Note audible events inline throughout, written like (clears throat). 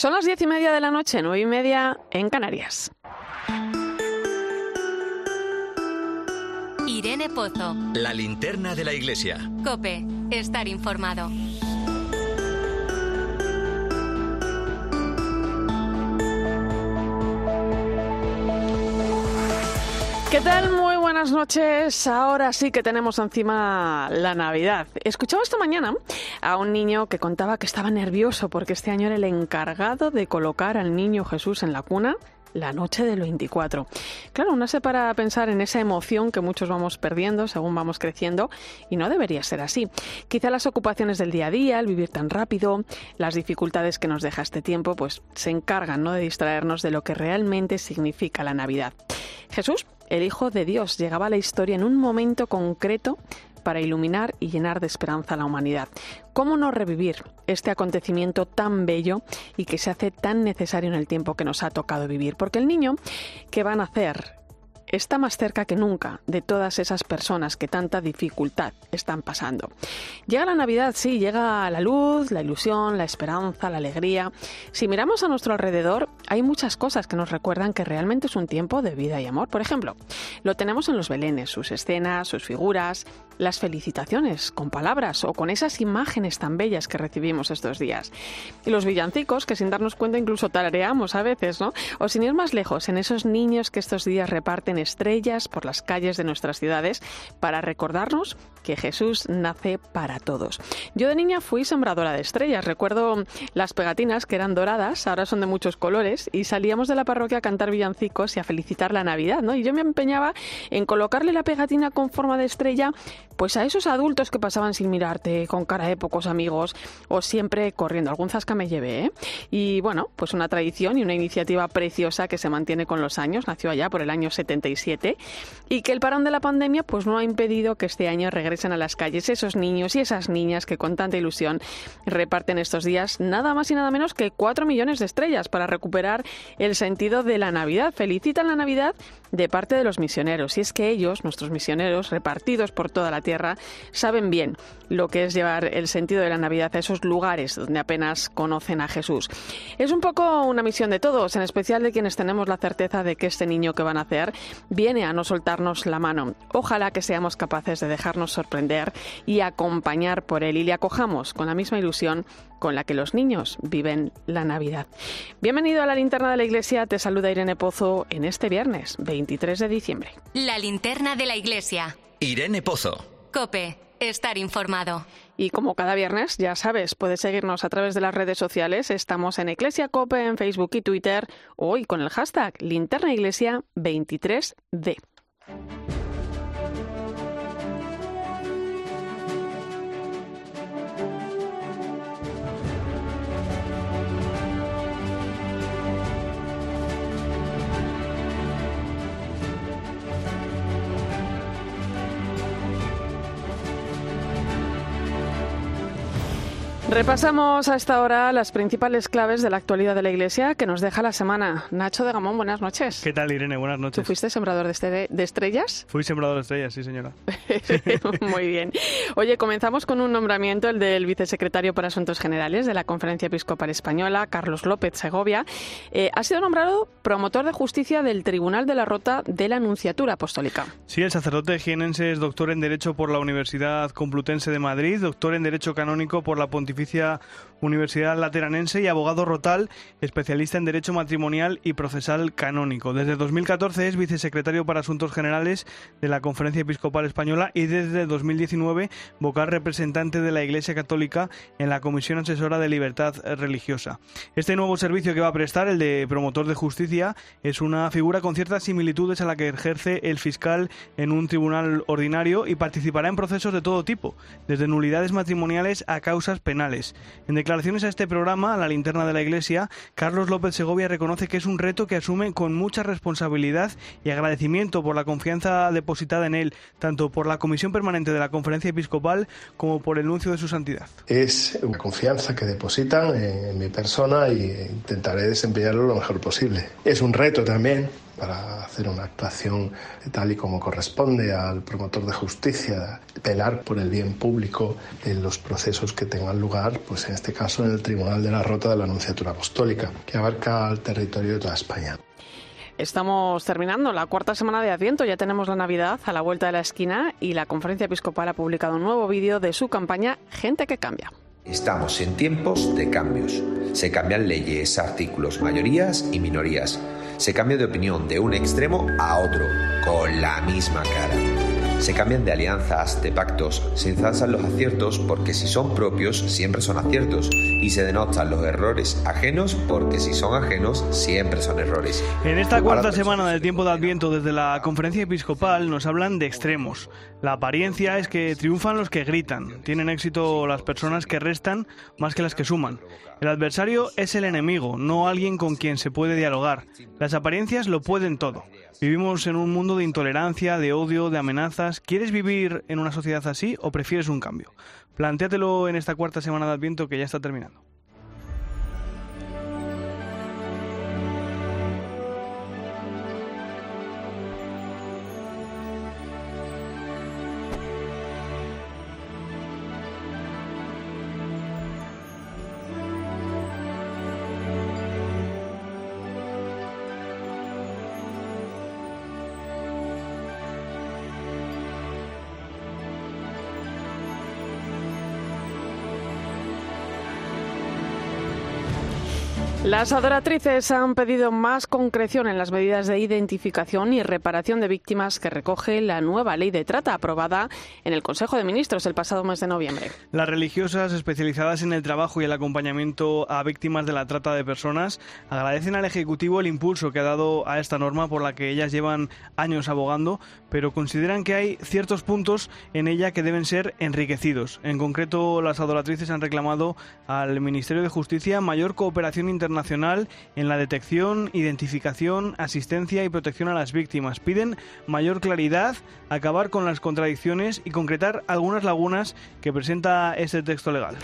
Son las diez y media de la noche, nueve y media en Canarias. Irene Pozo. La linterna de la iglesia. Cope, estar informado. ¿Qué tal? Muy buenas noches. Ahora sí que tenemos encima la Navidad. Escuchaba esta mañana a un niño que contaba que estaba nervioso porque este año era el encargado de colocar al niño Jesús en la cuna la noche del 24. Claro, no se para pensar en esa emoción que muchos vamos perdiendo según vamos creciendo y no debería ser así. Quizá las ocupaciones del día a día, el vivir tan rápido, las dificultades que nos deja este tiempo, pues se encargan ¿no? de distraernos de lo que realmente significa la Navidad. Jesús, el Hijo de Dios, llegaba a la historia en un momento concreto para iluminar y llenar de esperanza a la humanidad. ¿Cómo no revivir este acontecimiento tan bello y que se hace tan necesario en el tiempo que nos ha tocado vivir? Porque el niño que va a nacer está más cerca que nunca de todas esas personas que tanta dificultad están pasando. Llega la Navidad, sí, llega la luz, la ilusión, la esperanza, la alegría. Si miramos a nuestro alrededor, hay muchas cosas que nos recuerdan que realmente es un tiempo de vida y amor. Por ejemplo, lo tenemos en los belenes, sus escenas, sus figuras, las felicitaciones con palabras o con esas imágenes tan bellas que recibimos estos días. Y los villancicos que sin darnos cuenta incluso tarareamos a veces, ¿no? O sin ir más lejos, en esos niños que estos días reparten estrellas por las calles de nuestras ciudades para recordarnos que Jesús nace para todos. Yo de niña fui sembradora de estrellas. Recuerdo las pegatinas que eran doradas, ahora son de muchos colores, y salíamos de la parroquia a cantar villancicos y a felicitar la Navidad, ¿no? Y yo me empeñaba en colocarle la pegatina con forma de estrella pues a esos adultos que pasaban sin mirarte, con cara de pocos amigos o siempre corriendo. Algún zasca me llevé, ¿eh? Y bueno, pues una tradición y una iniciativa preciosa que se mantiene con los años, nació allá por el año 77 y que el parón de la pandemia pues no ha impedido que este año a las calles esos niños y esas niñas que con tanta ilusión reparten estos días nada más y nada menos que cuatro millones de estrellas para recuperar el sentido de la Navidad. Felicitan la Navidad de parte de los misioneros y es que ellos, nuestros misioneros repartidos por toda la tierra, saben bien lo que es llevar el sentido de la Navidad a esos lugares donde apenas conocen a Jesús. Es un poco una misión de todos, en especial de quienes tenemos la certeza de que este niño que van a hacer viene a no soltarnos la mano. Ojalá que seamos capaces de dejarnos sorprender y acompañar por él y le acojamos con la misma ilusión con la que los niños viven la Navidad. Bienvenido a la linterna de la iglesia, te saluda Irene Pozo en este viernes 23 de diciembre. La linterna de la iglesia. Irene Pozo. Cope, estar informado. Y como cada viernes, ya sabes, puedes seguirnos a través de las redes sociales. Estamos en Iglesia Cope, en Facebook y Twitter, hoy con el hashtag linternaiglesia23d. Repasamos a esta hora las principales claves de la actualidad de la Iglesia que nos deja la semana. Nacho de Gamón, buenas noches. ¿Qué tal, Irene? Buenas noches. ¿Tú fuiste sembrador de, este- de estrellas? Fui sembrador de estrellas, sí, señora. (laughs) Muy bien. Oye, comenzamos con un nombramiento, el del vicesecretario para Asuntos Generales de la Conferencia Episcopal Española, Carlos López Segovia. Eh, ha sido nombrado promotor de justicia del Tribunal de la Rota de la Anunciatura Apostólica. Sí, el sacerdote jienense es doctor en Derecho por la Universidad Complutense de Madrid, doctor en Derecho Canónico por la Pontificia beneficia Universidad Lateranense y abogado rotal, especialista en Derecho Matrimonial y Procesal Canónico. Desde 2014 es vicesecretario para Asuntos Generales de la Conferencia Episcopal Española y desde 2019 vocal representante de la Iglesia Católica en la Comisión Asesora de Libertad Religiosa. Este nuevo servicio que va a prestar, el de promotor de justicia, es una figura con ciertas similitudes a la que ejerce el fiscal en un tribunal ordinario y participará en procesos de todo tipo, desde nulidades matrimoniales a causas penales. En declaraciones a este programa, a la linterna de la Iglesia, Carlos López Segovia reconoce que es un reto que asume con mucha responsabilidad y agradecimiento por la confianza depositada en él, tanto por la Comisión Permanente de la Conferencia Episcopal como por el nuncio de su santidad. Es una confianza que depositan en mi persona y intentaré desempeñarlo lo mejor posible. Es un reto también para hacer una actuación tal y como corresponde al promotor de justicia, pelar por el bien público en los procesos que tengan lugar, pues en este caso en el Tribunal de la Rota de la Anunciatura Apostólica, que abarca el territorio de toda España. Estamos terminando la cuarta semana de Adviento, ya tenemos la Navidad a la vuelta de la esquina y la Conferencia Episcopal ha publicado un nuevo vídeo de su campaña Gente que Cambia. Estamos en tiempos de cambios. Se cambian leyes, artículos, mayorías y minorías. Se cambia de opinión de un extremo a otro, con la misma cara. Se cambian de alianzas, de pactos, se ensalzan los aciertos porque si son propios siempre son aciertos y se denotan los errores ajenos porque si son ajenos siempre son errores. En esta cuarta semana del tiempo de Adviento desde la conferencia episcopal nos hablan de extremos. La apariencia es que triunfan los que gritan, tienen éxito las personas que restan más que las que suman. El adversario es el enemigo, no alguien con quien se puede dialogar. Las apariencias lo pueden todo. Vivimos en un mundo de intolerancia, de odio, de amenazas. ¿Quieres vivir en una sociedad así o prefieres un cambio? Plantéatelo en esta cuarta semana de Adviento que ya está terminando. Las adoratrices han pedido más concreción en las medidas de identificación y reparación de víctimas que recoge la nueva ley de trata aprobada en el Consejo de Ministros el pasado mes de noviembre. Las religiosas especializadas en el trabajo y el acompañamiento a víctimas de la trata de personas agradecen al Ejecutivo el impulso que ha dado a esta norma por la que ellas llevan años abogando, pero consideran que hay ciertos puntos en ella que deben ser enriquecidos. En concreto, las adoratrices han reclamado al Ministerio de Justicia mayor cooperación internacional en la detección, identificación, asistencia y protección a las víctimas. Piden mayor claridad, acabar con las contradicciones y concretar algunas lagunas que presenta este texto legal.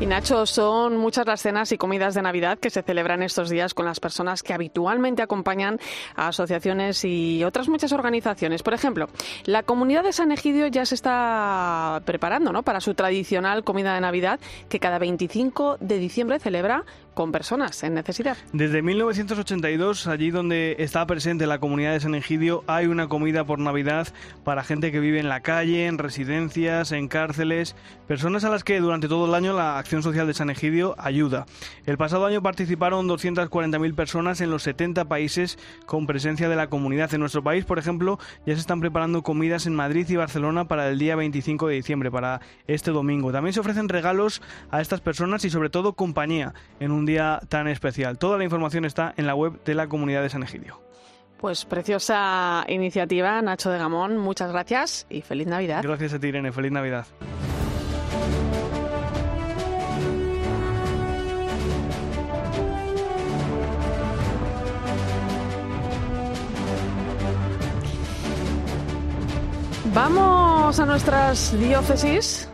Y Nacho, son muchas las cenas y comidas de Navidad que se celebran estos días con las personas que habitualmente acompañan a asociaciones y otras muchas organizaciones. Por ejemplo, la comunidad de San Egidio ya se está preparando ¿no? para su tradicional comida de Navidad que cada 25 de diciembre celebra con personas en necesidad. Desde 1982, allí donde está presente la comunidad de San Egidio, hay una comida por Navidad para gente que vive en la calle, en residencias, en cárceles, personas a las que durante todo el año la Acción Social de San Egidio ayuda. El pasado año participaron 240.000 personas en los 70 países con presencia de la comunidad. En nuestro país, por ejemplo, ya se están preparando comidas en Madrid y Barcelona para el día 25 de diciembre, para este domingo. También se ofrecen regalos a estas personas y sobre todo compañía en un día tan especial. Toda la información está en la web de la comunidad de San Egidio. Pues preciosa iniciativa, Nacho de Gamón. Muchas gracias y feliz Navidad. Gracias a ti, Irene. Feliz Navidad. Vamos a nuestras diócesis.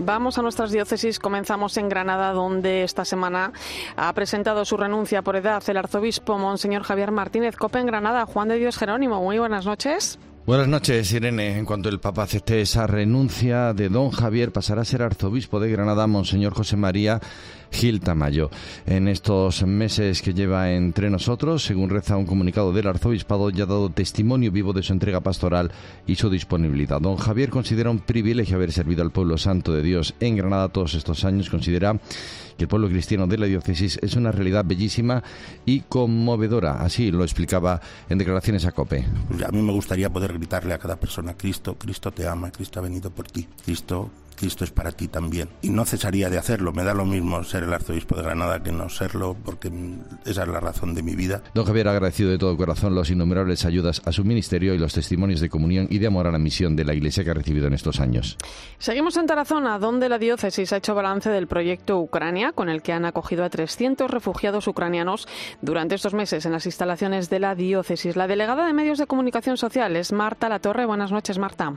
Vamos a nuestras diócesis. Comenzamos en Granada, donde esta semana ha presentado su renuncia por edad el arzobispo Monseñor Javier Martínez Cope en Granada. Juan de Dios Jerónimo, muy buenas noches. Buenas noches, Irene. En cuanto el Papa acepte esa renuncia de don Javier, pasará a ser arzobispo de Granada, Monseñor José María Gil Tamayo. En estos meses que lleva entre nosotros, según reza un comunicado del arzobispado, ya ha dado testimonio vivo de su entrega pastoral y su disponibilidad. Don Javier considera un privilegio haber servido al pueblo santo de Dios en Granada todos estos años. Considera que el pueblo cristiano de la diócesis es una realidad bellísima y conmovedora. Así lo explicaba en declaraciones a COPE. A mí me gustaría poder gritarle a cada persona, Cristo, Cristo te ama, Cristo ha venido por ti, Cristo Cristo es para ti también. Y no cesaría de hacerlo. Me da lo mismo ser el arzobispo de Granada que no serlo, porque esa es la razón de mi vida. Don Javier ha agradecido de todo corazón las innumerables ayudas a su ministerio y los testimonios de comunión y de amor a la misión de la Iglesia que ha recibido en estos años. Seguimos en Tarazona, donde la diócesis ha hecho balance del proyecto Ucrania, con el que han acogido a 300 refugiados ucranianos durante estos meses en las instalaciones de la diócesis. La delegada de medios de comunicación social es Marta Latorre. Buenas noches, Marta.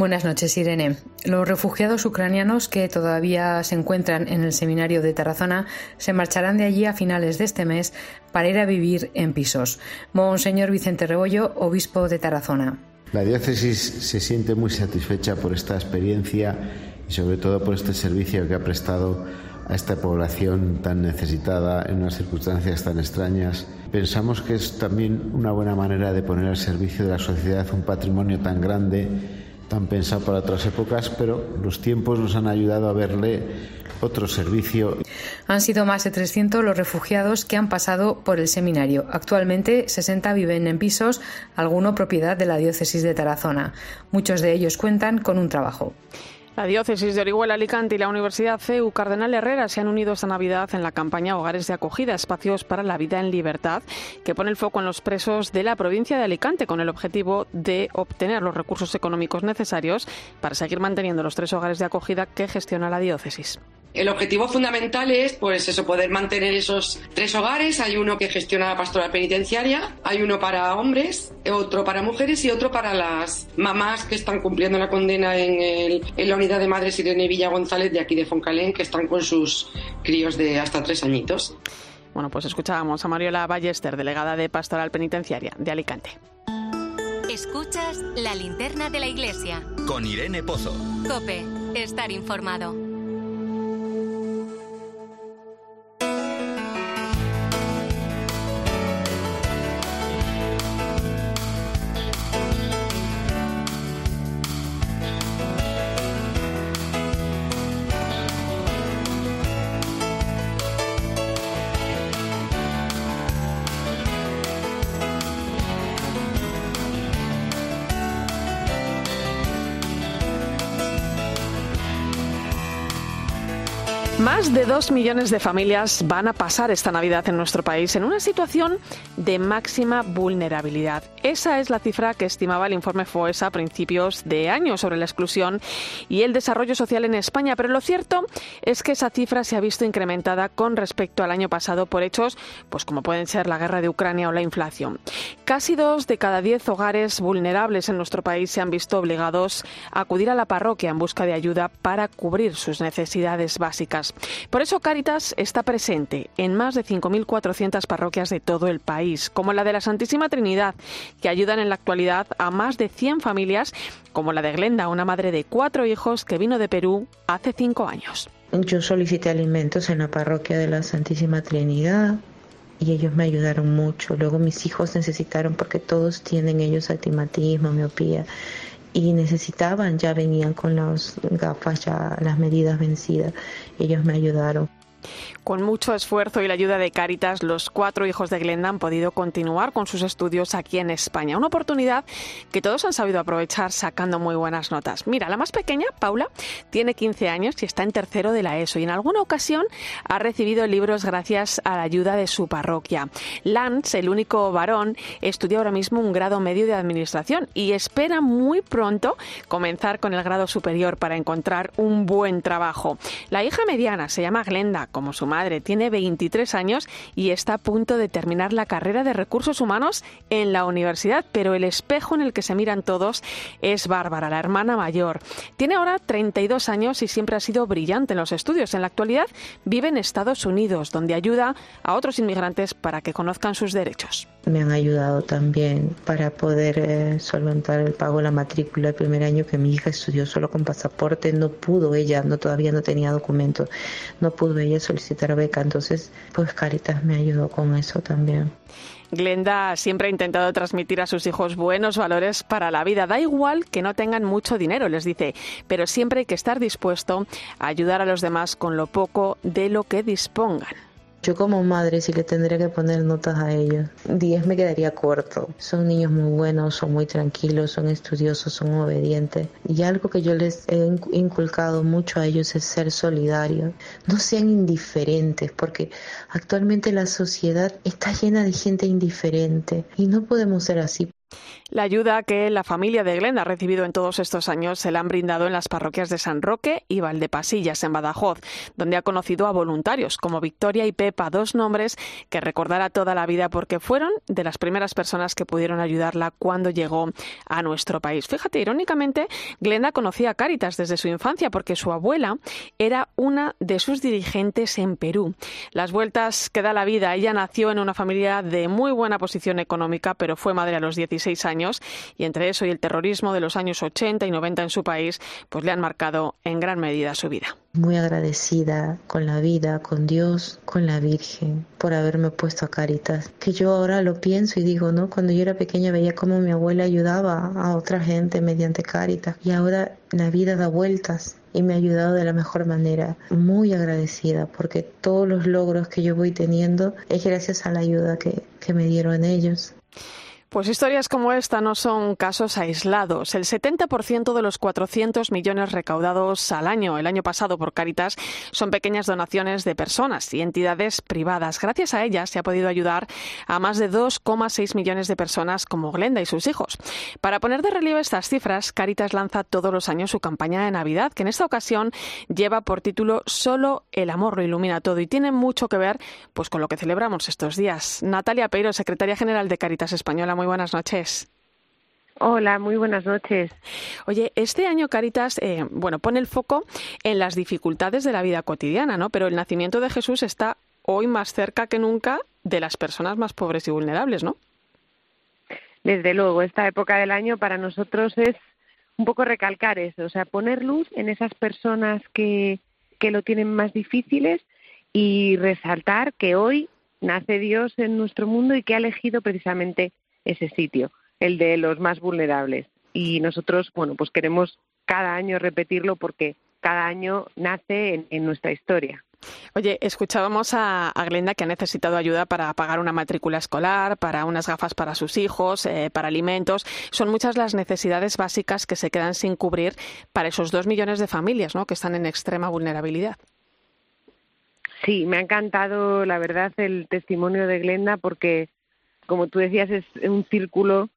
Buenas noches, Irene. Los refugiados ucranianos que todavía se encuentran en el seminario de Tarazona se marcharán de allí a finales de este mes para ir a vivir en pisos. Monseñor Vicente Rebollo, obispo de Tarazona. La diócesis se siente muy satisfecha por esta experiencia y sobre todo por este servicio que ha prestado a esta población tan necesitada en unas circunstancias tan extrañas. Pensamos que es también una buena manera de poner al servicio de la sociedad un patrimonio tan grande, tan pensado para otras épocas, pero los tiempos nos han ayudado a verle otro servicio. Han sido más de 300 los refugiados que han pasado por el seminario. Actualmente 60 viven en pisos, alguno propiedad de la diócesis de Tarazona. Muchos de ellos cuentan con un trabajo. La diócesis de Orihuela Alicante y la Universidad CEU Cardenal Herrera se han unido esta Navidad en la campaña Hogares de Acogida, Espacios para la Vida en Libertad, que pone el foco en los presos de la provincia de Alicante con el objetivo de obtener los recursos económicos necesarios para seguir manteniendo los tres hogares de acogida que gestiona la diócesis. El objetivo fundamental es, pues eso, poder mantener esos tres hogares. Hay uno que gestiona la pastoral penitenciaria, hay uno para hombres, otro para mujeres y otro para las mamás que están cumpliendo la condena en, la unidad de madres Irene Villa González de aquí de Foncalén, que están con sus críos de hasta tres añitos. Bueno, pues escuchábamos a Mariola Ballester, delegada de pastoral penitenciaria de Alicante. Escuchas la linterna de la iglesia. Con Irene Pozo. Cope, estar informado. Más de dos millones de familias van a pasar esta Navidad en nuestro país en una situación de máxima vulnerabilidad. Esa es la cifra que estimaba el informe FOESA a principios de año sobre la exclusión y el desarrollo social en España. Pero lo cierto es que esa cifra se ha visto incrementada con respecto al año pasado por hechos pues como pueden ser la guerra de Ucrania o la inflación. Casi dos de cada diez hogares vulnerables en nuestro país se han visto obligados a acudir a la parroquia en busca de ayuda para cubrir sus necesidades básicas. Por eso Cáritas está presente en más de 5.400 parroquias de todo el país, como la de la Santísima Trinidad, que ayudan en la actualidad a más de 100 familias, como la de Glenda, una madre de cuatro hijos que vino de Perú hace cinco años. Yo solicité alimentos en la parroquia de la Santísima Trinidad y ellos me ayudaron mucho. Luego mis hijos necesitaron, porque todos tienen ellos astigmatismo, miopía, y necesitaban, ya venían con las gafas, ya las medidas vencidas. Ellos me ayudaron. Con mucho esfuerzo y la ayuda de Caritas, los cuatro hijos de Glenda han podido continuar con sus estudios aquí en España. Una oportunidad que todos han sabido aprovechar sacando muy buenas notas. Mira, la más pequeña, Paula, tiene 15 años y está en tercero de la ESO y en alguna ocasión ha recibido libros gracias a la ayuda de su parroquia. Lance, el único varón, estudia ahora mismo un grado medio de administración y espera muy pronto comenzar con el grado superior para encontrar un buen trabajo. La hija mediana se llama Glenda, como su madre. Tiene 23 años y está a punto de terminar la carrera de recursos humanos en la universidad, pero el espejo en el que se miran todos es Bárbara, la hermana mayor. Tiene ahora 32 años y siempre ha sido brillante en los estudios. En la actualidad vive en Estados Unidos, donde ayuda a otros inmigrantes para que conozcan sus derechos. Me han ayudado también para poder eh, solventar el pago de la matrícula el primer año que mi hija estudió solo con pasaporte. No pudo ella, no todavía no tenía documentos, no pudo ella solicitar beca. Entonces, pues Caritas me ayudó con eso también. Glenda siempre ha intentado transmitir a sus hijos buenos valores para la vida. Da igual que no tengan mucho dinero, les dice, pero siempre hay que estar dispuesto a ayudar a los demás con lo poco de lo que dispongan. Yo como madre sí le tendría que poner notas a ellos. 10 me quedaría corto. Son niños muy buenos, son muy tranquilos, son estudiosos, son obedientes. Y algo que yo les he inculcado mucho a ellos es ser solidarios. No sean indiferentes porque actualmente la sociedad está llena de gente indiferente y no podemos ser así. La ayuda que la familia de Glenda ha recibido en todos estos años se la han brindado en las parroquias de San Roque y Valdepasillas, en Badajoz, donde ha conocido a voluntarios como Victoria y Pepa, dos nombres que recordará toda la vida porque fueron de las primeras personas que pudieron ayudarla cuando llegó a nuestro país. Fíjate, irónicamente, Glenda conocía a Cáritas desde su infancia porque su abuela era una de sus dirigentes en Perú. Las vueltas que da la vida, ella nació en una familia de muy buena posición económica, pero fue madre a los 16 años y entre eso y el terrorismo de los años 80 y 90 en su país, pues le han marcado en gran medida su vida. Muy agradecida con la vida, con Dios, con la Virgen, por haberme puesto a Caritas. Que yo ahora lo pienso y digo, ¿no? Cuando yo era pequeña veía cómo mi abuela ayudaba a otra gente mediante Caritas y ahora la vida da vueltas y me ha ayudado de la mejor manera. Muy agradecida porque todos los logros que yo voy teniendo es gracias a la ayuda que, que me dieron ellos. Pues historias como esta no son casos aislados. El 70% de los 400 millones recaudados al año, el año pasado por Caritas, son pequeñas donaciones de personas y entidades privadas. Gracias a ellas se ha podido ayudar a más de 2,6 millones de personas como Glenda y sus hijos. Para poner de relieve estas cifras, Caritas lanza todos los años su campaña de Navidad, que en esta ocasión lleva por título Solo el amor lo ilumina todo y tiene mucho que ver pues con lo que celebramos estos días. Natalia Peiro, secretaria general de Caritas Española muy buenas noches. Hola, muy buenas noches. Oye, este año Caritas, eh, bueno, pone el foco en las dificultades de la vida cotidiana, ¿no? Pero el nacimiento de Jesús está hoy más cerca que nunca de las personas más pobres y vulnerables, ¿no? Desde luego, esta época del año para nosotros es un poco recalcar eso, o sea, poner luz en esas personas que, que lo tienen más difíciles y resaltar que hoy nace Dios en nuestro mundo y que ha elegido precisamente ese sitio, el de los más vulnerables. Y nosotros, bueno, pues queremos cada año repetirlo porque cada año nace en, nuestra historia. Oye, escuchábamos a, Glenda que ha necesitado ayuda para pagar una matrícula escolar, para unas gafas para sus hijos, eh, para alimentos. Son muchas las necesidades básicas que se quedan sin cubrir para esos dos millones de familias ¿no? que están en extrema vulnerabilidad. Sí, me ha encantado, la verdad, el testimonio de Glenda porque como tú decías, es un círculo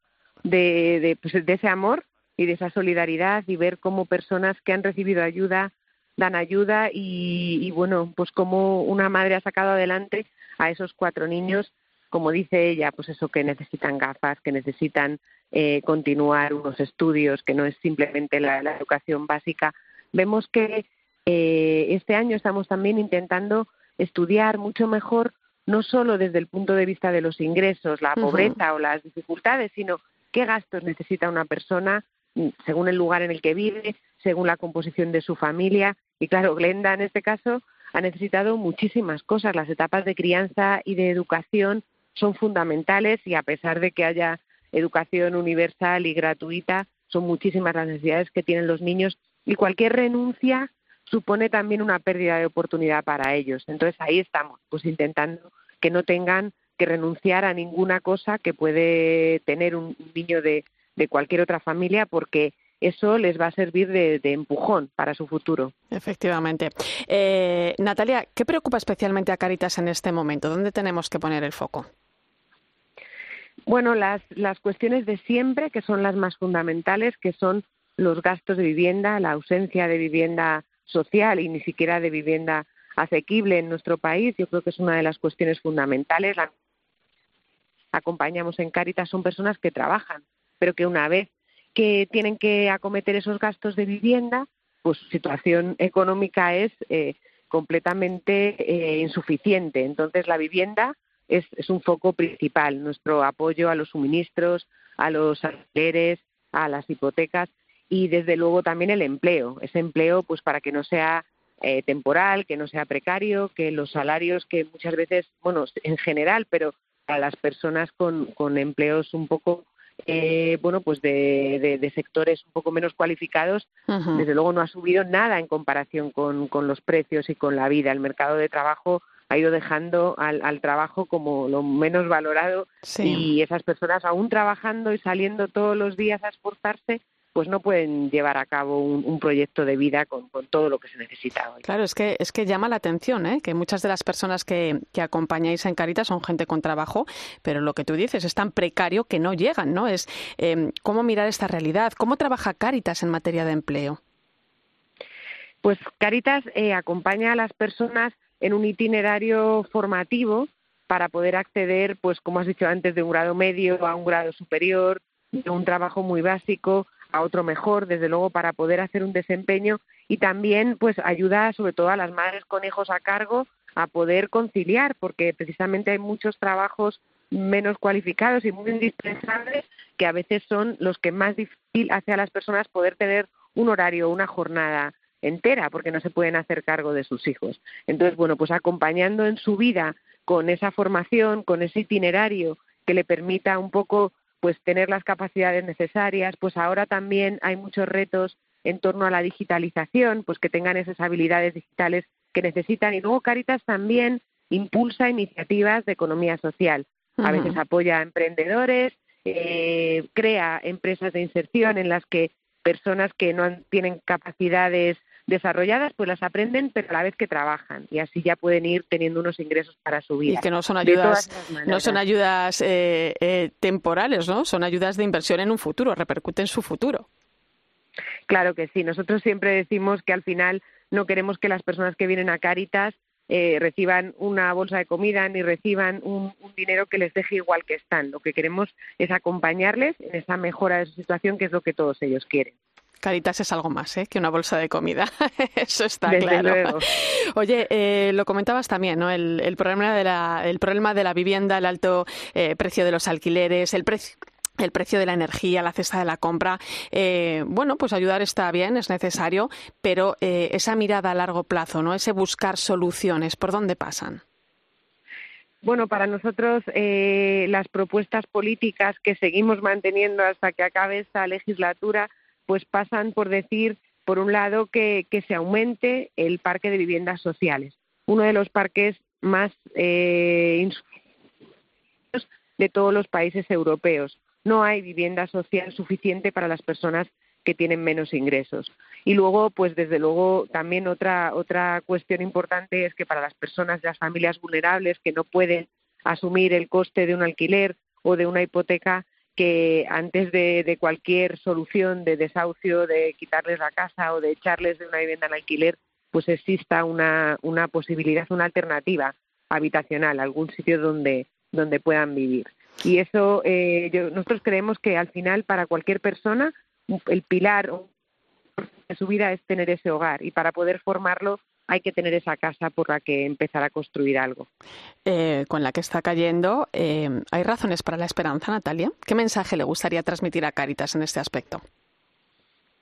de, pues, de, ese amor y de esa solidaridad y ver cómo personas que han recibido ayuda dan ayuda y, bueno, pues como una madre ha sacado adelante a esos cuatro niños, como dice ella, pues eso que necesitan gafas, que necesitan eh, continuar unos estudios, que no es simplemente la, educación básica. Vemos que eh, este año estamos también intentando estudiar mucho mejor no solo desde el punto de vista de los ingresos, la pobreza o las dificultades, sino qué gastos necesita una persona mm, según el lugar en el que vive, según la composición de su familia. Y claro, Glenda en este caso ha necesitado muchísimas cosas. Las etapas de crianza y de educación son fundamentales y a pesar de que haya educación universal y gratuita, son muchísimas las necesidades que tienen los niños y cualquier renuncia supone también una pérdida de oportunidad para ellos. Entonces ahí estamos, pues intentando que no tengan que renunciar a ninguna cosa que puede tener un niño de, cualquier otra familia porque eso les va a servir de, empujón para su futuro. Efectivamente. Eh, Natalia, ¿qué preocupa especialmente a Caritas en este momento? ¿Dónde tenemos que poner el foco? Bueno, las, las cuestiones de siempre, que son las más fundamentales, que son los gastos de vivienda, la ausencia de vivienda social y ni siquiera de vivienda asequible en nuestro país. Yo creo que es una de las cuestiones fundamentales. La acompañamos en Cáritas son personas que trabajan, pero que una vez que tienen que acometer esos gastos de vivienda, pues su situación económica es eh, completamente eh, insuficiente. Entonces la vivienda es, es, un foco principal, nuestro apoyo a los suministros, a los alquileres, a las hipotecas y desde luego también el empleo, ese empleo pues para que no sea eh, temporal, que no sea precario, que los salarios que muchas veces, bueno, en general, pero a las personas con, con empleos un poco eh, bueno, pues de, de, sectores un poco menos cualificados, desde luego no ha subido nada en comparación con, con, los precios y con la vida. El mercado de trabajo ha ido dejando al, al trabajo como lo menos valorado y esas personas aún trabajando y saliendo todos los días a esforzarse, pues no pueden llevar a cabo un, proyecto de vida con, todo lo que se necesita hoy. Claro, es que, es que llama la atención ¿eh? que muchas de las personas que, que acompañáis en Caritas son gente con trabajo, pero lo que tú dices es tan precario que no llegan, ¿no? Es eh, cómo mirar esta realidad, cómo trabaja Caritas en materia de empleo. Pues Caritas eh, acompaña a las personas en un itinerario formativo para poder acceder, pues como has dicho antes, de un grado medio a un grado superior, de un trabajo muy básico a otro mejor, desde luego, para poder hacer un desempeño y también, pues, ayuda sobre todo a las madres con hijos a cargo a poder conciliar, porque precisamente hay muchos trabajos menos cualificados y muy indispensables que a veces son los que más difícil hace a las personas poder tener un horario, una jornada entera, porque no se pueden hacer cargo de sus hijos. Entonces, bueno, pues acompañando en su vida con esa formación, con ese itinerario que le permita un poco pues tener las capacidades necesarias, pues ahora también hay muchos retos en torno a la digitalización, pues que tengan esas habilidades digitales que necesitan y luego Caritas también impulsa iniciativas de economía social. A veces apoya a emprendedores, eh, crea empresas de inserción en las que personas que no tienen capacidades desarrolladas, pues las aprenden, pero a la vez que trabajan y así ya pueden ir teniendo unos ingresos para su vida. Y que no son ayudas, no son ayudas eh, eh, temporales, ¿no? Son ayudas de inversión en un futuro, repercuten en su futuro. Claro que sí. Nosotros siempre decimos que al final no queremos que las personas que vienen a Caritas eh, reciban una bolsa de comida ni reciban un, un, dinero que les deje igual que están. Lo que queremos es acompañarles en esa mejora de su situación, que es lo que todos ellos quieren. Caritas es algo más ¿eh? que una bolsa de comida, (laughs) eso está claro. (laughs) Oye, eh, lo comentabas también, ¿no? El, problema de la, el problema de la vivienda, el alto eh, precio de los alquileres, el precio el precio de la energía, la cesta de la compra. bueno, pues ayudar está bien, es necesario, pero esa mirada a largo plazo, ¿no? Ese buscar soluciones, ¿por dónde pasan? Bueno, para nosotros las propuestas políticas que seguimos manteniendo hasta que acabe esta legislatura pues pasan por decir, por un lado, que, se aumente el parque de viviendas sociales, uno de los parques más eh, de todos los países europeos. No hay vivienda social suficiente para las personas que tienen menos ingresos. Y luego, pues desde luego, también otra, otra cuestión importante es que para las personas, las familias vulnerables que no pueden asumir el coste de un alquiler o de una hipoteca, que antes de, cualquier solución de desahucio, de quitarles la casa o de echarles de una vivienda en alquiler, pues exista una, una posibilidad, una alternativa habitacional, algún sitio donde, donde puedan vivir. Y eso eh, nosotros creemos que al final para cualquier persona el pilar de su vida es tener ese hogar y para poder formarlo hay que tener esa casa por la que empezar a construir algo. Eh, con la que está cayendo, eh, ¿hay razones para la esperanza, Natalia? ¿Qué mensaje le gustaría transmitir a Caritas en este aspecto?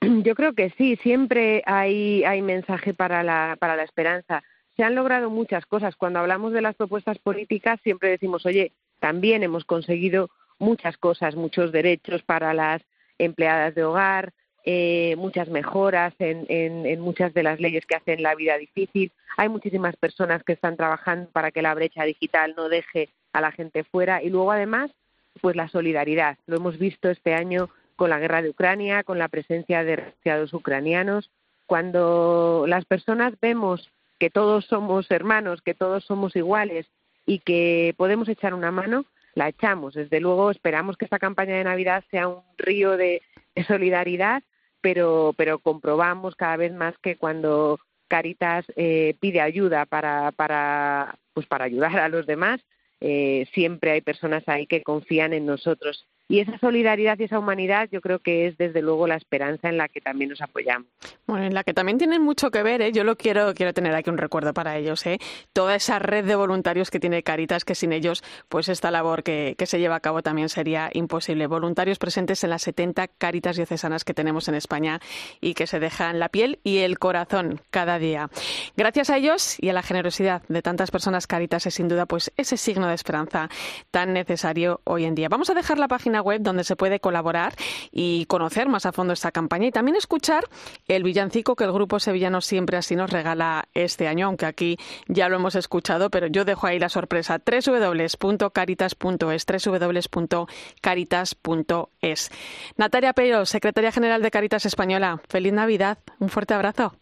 (clears throat) Yo creo que sí, siempre hay, hay mensaje para la, para la esperanza. Se han logrado muchas cosas. Cuando hablamos de las propuestas políticas, siempre decimos, oye, también hemos conseguido muchas cosas, muchos derechos para las empleadas de hogar, eh, muchas mejoras en, en, muchas de las leyes que hacen la vida difícil. Hay muchísimas personas que están trabajando para que la brecha digital no deje a la gente fuera y luego además pues la solidaridad. Lo hemos visto este año con la guerra de Ucrania, con la presencia de refugiados ucranianos. Cuando las personas vemos que todos somos hermanos, que todos somos iguales y que podemos echar una mano, la echamos. Desde luego esperamos que esta campaña de Navidad sea un río de solidaridad pero, pero comprobamos cada vez más que cuando Caritas eh, pide ayuda para, para, pues para ayudar a los demás, eh, siempre hay personas ahí que confían en nosotros y esa solidaridad y esa humanidad yo creo que es desde luego la esperanza en la que también nos apoyamos. Bueno, en la que también tienen mucho que ver, ¿eh? yo lo quiero, quiero tener aquí un recuerdo para ellos, ¿eh? toda esa red de voluntarios que tiene Caritas, que sin ellos, pues esta labor que, que se lleva a cabo también sería imposible. Voluntarios presentes en las 70 Caritas diocesanas que tenemos en España y que se dejan la piel y el corazón cada día. Gracias a ellos y a la generosidad de tantas personas, Caritas es sin duda pues ese signo de esperanza tan necesario hoy en día. Vamos a dejar la página web donde se puede colaborar y conocer más a fondo esta campaña y también escuchar el villancico que el grupo sevillano siempre así nos regala este año, aunque aquí ya lo hemos escuchado, pero yo dejo ahí la sorpresa www.caritas.es www.caritas.es Natalia Peyo, secretaria general de Caritas Española, feliz Navidad, un fuerte abrazo.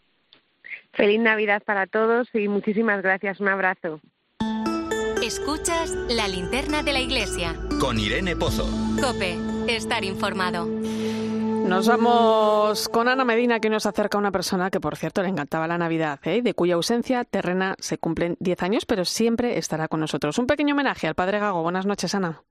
Feliz Navidad para todos y muchísimas gracias. Un abrazo. Escuchas la linterna de la iglesia. Con Irene Pozo. Cope, estar informado. Nos vamos con Ana Medina, que nos acerca a una persona que, por cierto, le encantaba la Navidad, ¿eh? de cuya ausencia terrena se cumplen 10 años, pero siempre estará con nosotros. Un pequeño homenaje al padre Gago. Buenas noches, Ana.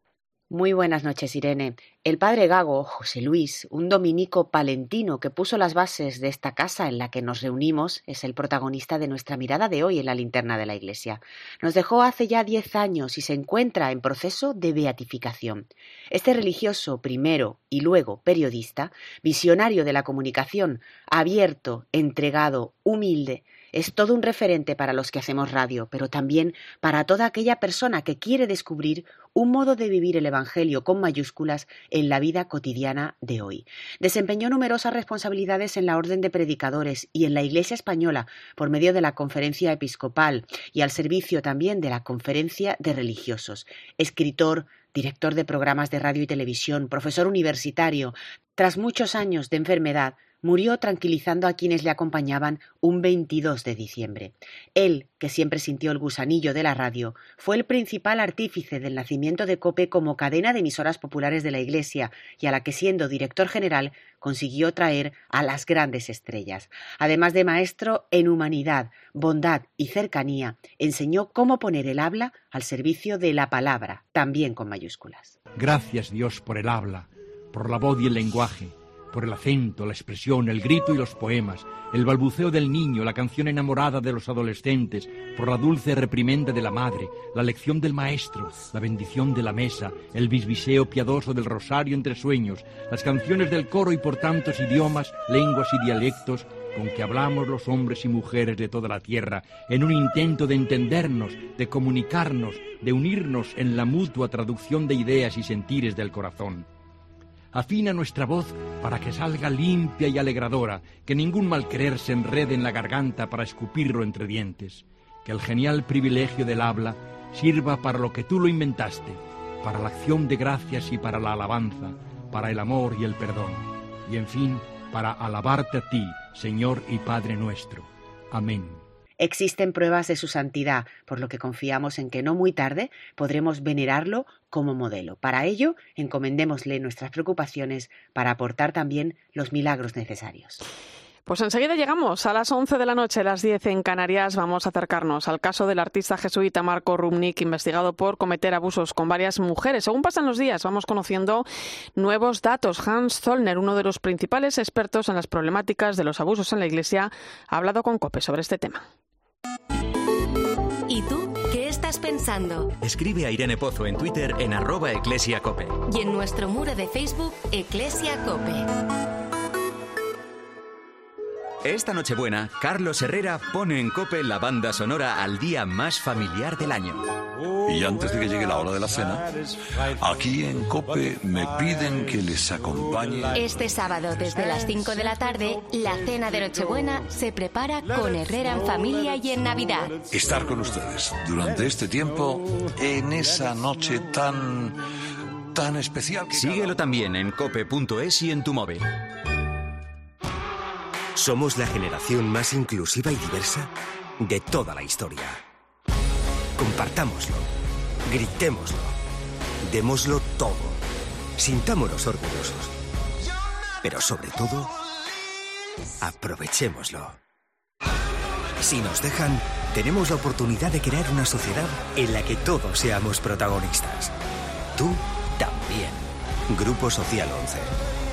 Muy buenas noches, Irene. El padre Gago, José Luis, un dominico palentino que puso las bases de esta casa en la que nos reunimos, es el protagonista de nuestra mirada de hoy en la linterna de la iglesia. Nos dejó hace ya diez años y se encuentra en proceso de beatificación. Este religioso, primero y luego periodista, visionario de la comunicación, abierto, entregado, humilde, es todo un referente para los que hacemos radio, pero también para toda aquella persona que quiere descubrir un modo de vivir el Evangelio con mayúsculas en la vida cotidiana de hoy. Desempeñó numerosas responsabilidades en la Orden de Predicadores y en la Iglesia Española por medio de la Conferencia Episcopal y al servicio también de la Conferencia de Religiosos. Escritor, director de programas de radio y televisión, profesor universitario, tras muchos años de enfermedad, murió tranquilizando a quienes le acompañaban un 22 de diciembre. Él, que siempre sintió el gusanillo de la radio, fue el principal artífice del nacimiento de COPE como cadena de emisoras populares de la Iglesia y a la que siendo director general consiguió traer a las grandes estrellas. Además de maestro en humanidad, bondad y cercanía, enseñó cómo poner el habla al servicio de la palabra, también con mayúsculas. Gracias Dios por el habla, por la voz y el lenguaje por el acento, la expresión, el grito y los poemas, el balbuceo del niño, la canción enamorada de los adolescentes, por la dulce reprimenda de la madre, la lección del maestro, la bendición de la mesa, el bisbiseo piadoso del rosario entre sueños, las canciones del coro y por tantos idiomas, lenguas y dialectos con que hablamos los hombres y mujeres de toda la tierra, en un intento de entendernos, de comunicarnos, de unirnos en la mutua traducción de ideas y sentires del corazón. Afina nuestra voz para que salga limpia y alegradora, que ningún mal querer se enrede en la garganta para escupirlo entre dientes. Que el genial privilegio del habla sirva para lo que tú lo inventaste, para la acción de gracias y para la alabanza, para el amor y el perdón, y en fin, para alabarte a ti, Señor y Padre nuestro. Amén. Existen pruebas de su santidad, por lo que confiamos en que no muy tarde podremos venerarlo como modelo. Para ello, encomendémosle nuestras preocupaciones para aportar también los milagros necesarios. Pues enseguida llegamos a las 11 de la noche, a las 10 en Canarias. Vamos a acercarnos al caso del artista jesuita Marco Rumnik, investigado por cometer abusos con varias mujeres. Según pasan los días, vamos conociendo nuevos datos. Hans Zollner, uno de los principales expertos en las problemáticas de los abusos en la Iglesia, ha hablado con COPE sobre este tema. ¿Y tú qué estás pensando? Escribe a Irene Pozo en Twitter en arroba eclesiacope. Y en nuestro muro de Facebook, Eclesia Cope. Esta Nochebuena, Carlos Herrera pone en Cope la banda sonora al día más familiar del año. Y antes de que llegue la hora de la cena, aquí en Cope me piden que les acompañe. Este sábado, desde las 5 de la tarde, la cena de Nochebuena se prepara con Herrera en familia y en Navidad. Estar con ustedes durante este tiempo, en esa noche tan. tan especial. Que Síguelo también en cope.es y en tu móvil. Somos la generación más inclusiva y diversa de toda la historia. Compartámoslo, gritémoslo, démoslo todo, sintámonos orgullosos. Pero sobre todo, aprovechémoslo. Si nos dejan, tenemos la oportunidad de crear una sociedad en la que todos seamos protagonistas. Tú también. Grupo Social 11.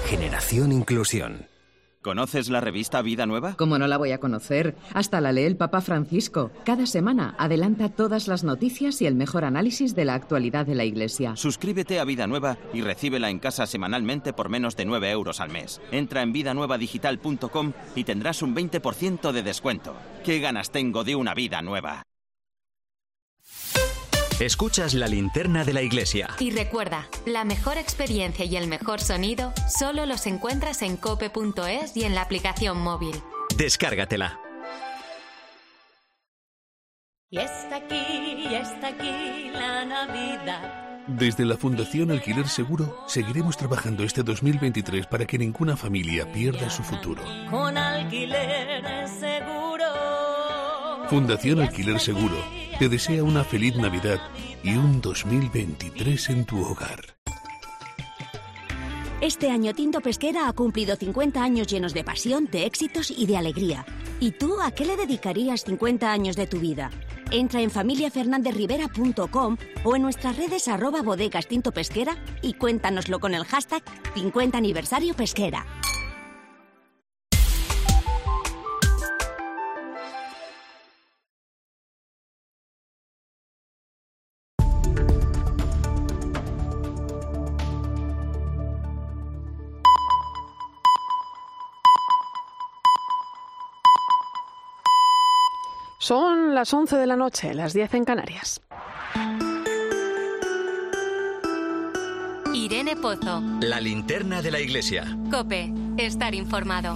Generación Inclusión. ¿Conoces la revista Vida Nueva? ¿Cómo no la voy a conocer? Hasta la lee el Papa Francisco. Cada semana adelanta todas las noticias y el mejor análisis de la actualidad de la Iglesia. Suscríbete a Vida Nueva y recíbela en casa semanalmente por menos de 9 euros al mes. Entra en vidanuevadigital.com y tendrás un 20% de descuento. ¿Qué ganas tengo de una vida nueva? Escuchas la linterna de la iglesia. Y recuerda, la mejor experiencia y el mejor sonido solo los encuentras en cope.es y en la aplicación móvil. Descárgatela. Y está aquí, y está aquí la Navidad. Desde la Fundación Alquiler Seguro seguiremos trabajando este 2023 para que ninguna familia pierda su futuro. Con alquiler seguro. Fundación Alquiler Seguro te desea una feliz Navidad y un 2023 en tu hogar. Este año Tinto Pesquera ha cumplido 50 años llenos de pasión, de éxitos y de alegría. ¿Y tú a qué le dedicarías 50 años de tu vida? Entra en familiafernandezrivera.com o en nuestras redes arroba bodegas Tinto Pesquera y cuéntanoslo con el hashtag 50 aniversario pesquera. Son las 11 de la noche, las 10 en Canarias. Irene Pozo. La linterna de la iglesia. Cope. Estar informado.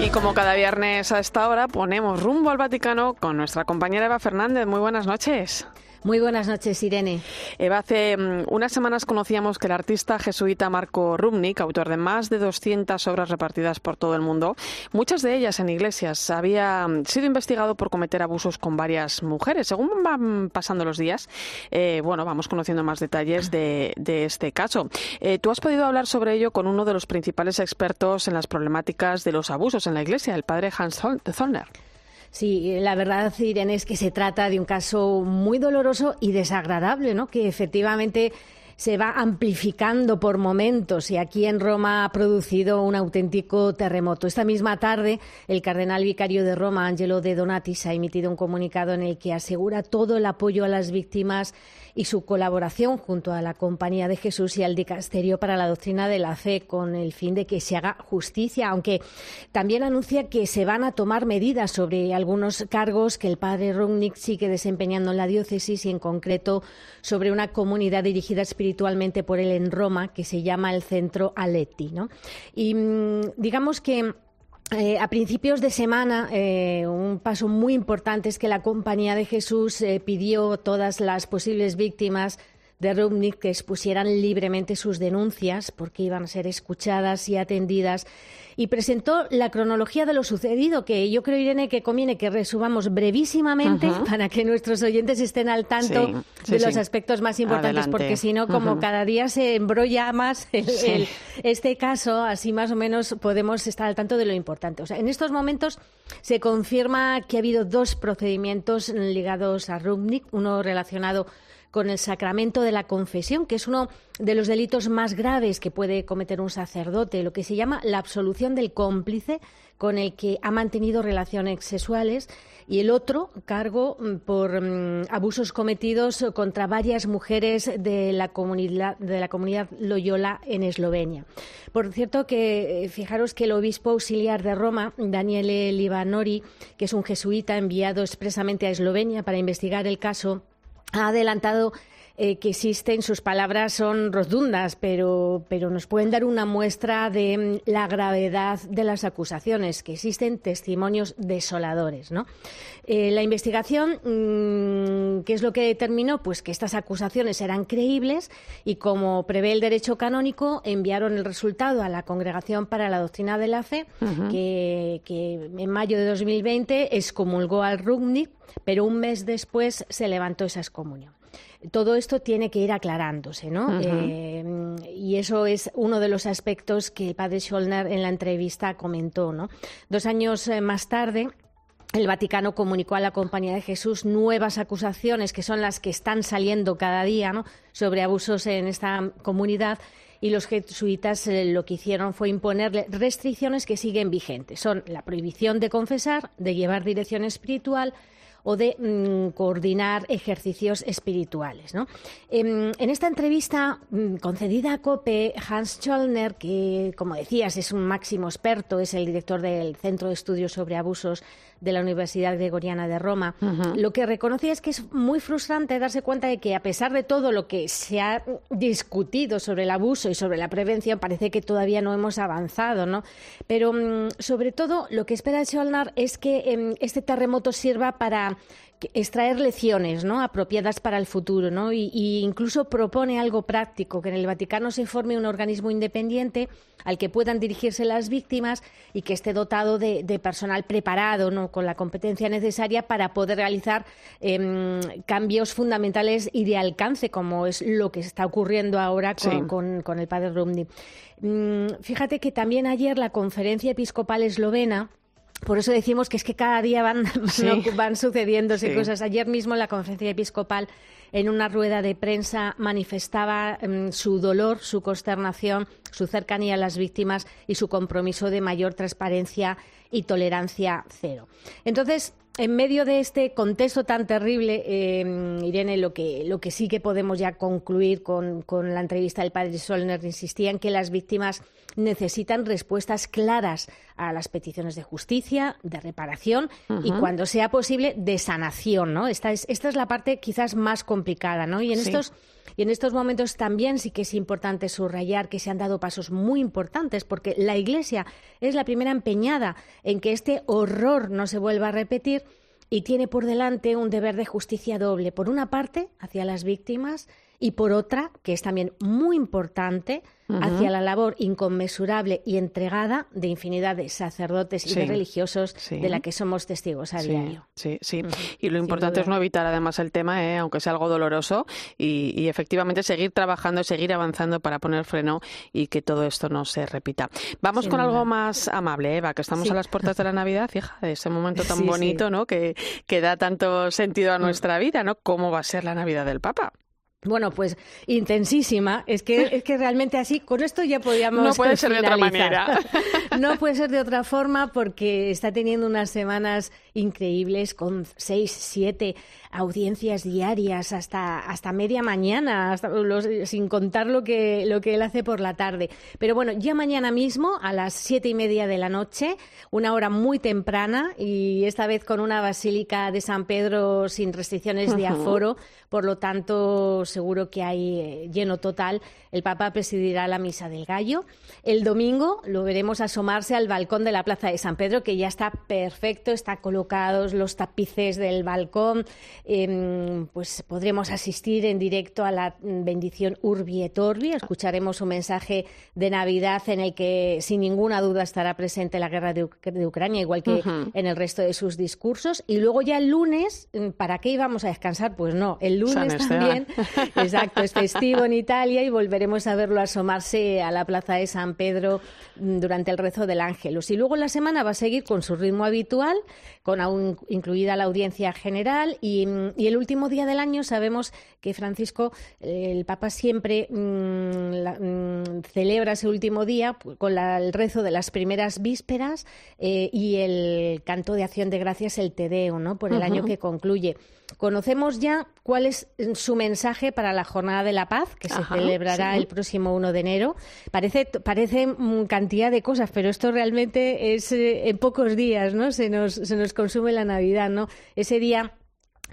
Y como cada viernes a esta hora ponemos rumbo al Vaticano con nuestra compañera Eva Fernández. Muy buenas noches. Muy buenas noches, Irene. Eva, hace mm, unas semanas conocíamos que el artista jesuita Marco Rubnik, autor de más de 200 obras repartidas por todo el mundo, muchas de ellas en iglesias, había mm, sido investigado por cometer abusos con varias mujeres. Según van pasando los días, eh, bueno, vamos conociendo más detalles de, este caso. Eh, Tú has podido hablar sobre ello con uno de los principales expertos en las problemáticas de los abusos en la iglesia, el padre Hans Zollner. Sí, la verdad, Irene, es que se trata de un caso muy doloroso y desagradable, ¿no? Que efectivamente se va amplificando por momentos y aquí en Roma ha producido un auténtico terremoto. Esta misma tarde, el cardenal vicario de Roma, Angelo de Donatis, ha emitido un comunicado en el que asegura todo el apoyo a las víctimas y su colaboración junto a la Compañía de Jesús y al Dicasterio para la Doctrina de la Fe con el fin de que se haga justicia, aunque también anuncia que se van a tomar medidas sobre algunos cargos que el padre Rungnick sigue desempeñando en la diócesis y en concreto sobre una comunidad dirigida espiritualmente por él en Roma que se llama el Centro Aletti. ¿no? Y mm, digamos que eh, a principios de semana, eh, un paso muy importante es que la Compañía de Jesús eh, pidió a todas las posibles víctimas de Rubnik que expusieran libremente sus denuncias porque iban a ser escuchadas y atendidas y presentó la cronología de lo sucedido que yo creo Irene que conviene que resumamos brevísimamente para que nuestros oyentes estén al tanto Sí, sí, de los sí. aspectos más importantes Adelante. porque si no como cada día se embrolla más el- este caso así más o menos podemos estar al tanto de lo importante. O sea, en estos momentos se confirma que ha habido dos procedimientos ligados a Rubnik, uno relacionado con el sacramento de la confesión, que es uno de los delitos más graves que puede cometer un sacerdote, lo que se llama la absolución del cómplice con el que ha mantenido relaciones sexuales y el otro cargo mm, por mm, abusos cometidos contra varias mujeres de la comunidad de la comunidad Loyola en Eslovenia. Por cierto que eh, fijaros que el obispo auxiliar de Roma, Daniele Libanori, que es un jesuita enviado expresamente a Eslovenia para investigar el caso, ha adelantado eh, que existen, sus palabras son rotundas, pero, pero nos pueden dar una muestra de mm, la gravedad de las acusaciones, que existen testimonios desoladores. ¿no? Eh, la investigación, mm, ¿qué es lo que determinó? Pues que estas acusaciones eran creíbles y, como prevé el derecho canónico, enviaron el resultado a la Congregación para la Doctrina de la Fe, que, que en mayo de 2020 excomulgó al Rubnik, pero un mes después se levantó esa excomunión. Todo esto tiene que ir aclarándose, ¿no? Eh, y eso es uno de los aspectos que el padre Schollner en la entrevista comentó, ¿no? Dos años eh, más tarde, el Vaticano comunicó a la Compañía de Jesús nuevas acusaciones, que son las que están saliendo cada día, ¿no? sobre abusos en esta comunidad. Y los jesuitas eh, lo que hicieron fue imponerle restricciones que siguen vigentes. Son la prohibición de confesar, de llevar dirección espiritual o de mm, coordinar ejercicios espirituales. ¿no? Em, en, esta entrevista mm, concedida a COPE, Hans Schollner, que como decías es un máximo experto, es el director del Centro de Estudios sobre Abusos de la Universidad Gregoriana de Roma, lo que reconocía es que es muy frustrante darse cuenta de que a pesar de todo lo que se ha discutido sobre el abuso y sobre la prevención, parece que todavía no hemos avanzado, ¿no? Pero mm, sobre todo lo que espera Schollner es que em, este terremoto sirva para extraer lecciones ¿no? apropiadas para el futuro ¿no? y, incluso propone algo práctico, que en el Vaticano se forme un organismo independiente al que puedan dirigirse las víctimas y que esté dotado de, personal preparado ¿no? con la competencia necesaria para poder realizar em, cambios fundamentales y de alcance, como es lo que está ocurriendo ahora con, con el padre Rumni. Mm, fíjate que también ayer la conferencia episcopal eslovena por eso decimos que es que cada día van, (laughs) van sucediéndose cosas. Ayer mismo la conferencia episcopal, en una rueda de prensa, manifestaba mm, su dolor, su consternación, su cercanía a las víctimas y su compromiso de mayor transparencia y tolerancia cero. Entonces, en medio de este contexto tan terrible, eh, Irene, lo que, lo que sí que podemos ya concluir con, con la entrevista del padre Solner insistía en que las víctimas necesitan respuestas claras a las peticiones de justicia, de reparación y, cuando sea posible, de sanación. ¿no? Esta, es, esta es la parte quizás más complicada. ¿no? Y en estos y en estos momentos también sí que es importante subrayar que se han dado pasos muy importantes porque la Iglesia es la primera empeñada en que este horror no se vuelva a repetir y tiene por delante un deber de justicia doble. Por una parte, hacia las víctimas y por otra, que es también muy importante, hacia la labor inconmensurable y entregada de infinidad de sacerdotes y de religiosos de la que somos testigos a diario. Sí, sí. Y lo importante es no evitar además el tema, ¿eh? aunque sea algo doloroso, y, efectivamente seguir trabajando, seguir avanzando para poner freno y que todo esto no se repita. Vamos con algo más amable, Eva, que estamos a las puertas de la Navidad, fija, ese momento tan bonito, ¿no? Que, que da tanto sentido a mm. nuestra vida, ¿no? ¿Cómo va a ser la Navidad del Papa? Bueno, pues intensísima. Es que, es que realmente así, con esto ya podríamos. No puede ser de otra manera. (laughs) No puede ser de otra forma porque está teniendo unas semanas increíbles con seis, siete audiencias diarias hasta, hasta media mañana, sin contar lo que, lo que él hace por la tarde. Pero bueno, ya mañana mismo, a las siete y media de la noche, una hora muy temprana y esta vez con una basílica de San Pedro sin restricciones de aforo, por lo tanto seguro que hay eh, lleno total. El Papa presidirá la Misa del Gallo. El domingo lo veremos asomarse al balcón de la Plaza de San Pedro, que ya está perfecto, está colocados los tapices del balcón. Em, pues podremos asistir en directo a la bendición Urbi et Orbi. Escucharemos un mensaje de Navidad en el que sin ninguna duda estará presente la guerra de, Ucrania, igual que en el resto de sus discursos. Y luego ya el lunes, ¿para qué íbamos a descansar? Pues no, el lunes también, (laughs) exacto, es festivo en Italia y volveremos a verlo asomarse a la plaza de San Pedro mm, durante el rezo del Ángelus. Y luego la semana va a seguir con su ritmo habitual, con aún incluida la audiencia general y y el último día del año sabemos que Francisco, eh, el Papa siempre mm, mm, celebra ese último día con el rezo de las primeras vísperas eh, y el canto de acción de gracias, el Te ¿no? por el año que concluye. Conocemos ya cuál es su mensaje para la Jornada de la Paz, que se celebrará el próximo 1 de enero. Parece, parece cantidad de cosas, pero esto realmente es eh, en pocos días, ¿no? Se nos, se nos consume la Navidad, ¿no? Ese día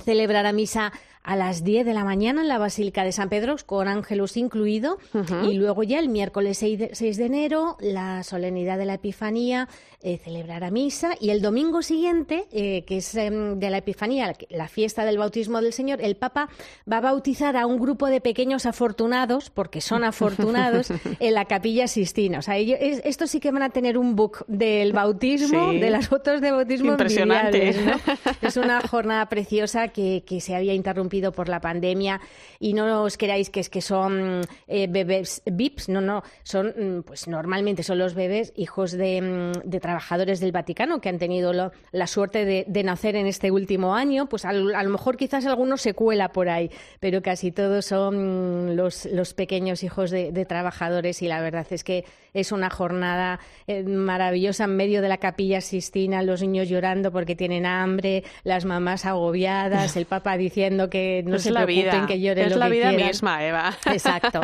celebrará misa a las 10 de la mañana en la Basílica de San Pedro, con ángelos incluido, y luego ya el miércoles 6 de, enero, la solemnidad de la Epifanía, eh, celebrará misa, y el domingo siguiente, eh, que es em, de la Epifanía, la fiesta del bautismo del Señor, el Papa va a bautizar a un grupo de pequeños afortunados, porque son afortunados, (laughs) en la capilla Sistina. O sea, ellos, esto sí que van a tener un book del bautismo, de las fotos de bautismo Impresionante. (laughs) Es una jornada preciosa que, que se había interrumpido interrumpido por la pandemia y no os queráis que es que son eh, bebés VIPs, no, no, son, mm, pues normalmente son los bebés hijos de, mm, de trabajadores del Vaticano que han tenido lo, la suerte de, de, nacer en este último año, pues a, a, lo mejor quizás algunos se cuela por ahí, pero casi todos son los, los pequeños hijos de, de trabajadores y la verdad es que es una jornada eh, maravillosa en medio de la capilla Sistina, los niños llorando porque tienen hambre, las mamás agobiadas, el Papa diciendo que no es se la preocupen, vida. que lloren es lo la que vida quieran. misma, Eva. Exacto.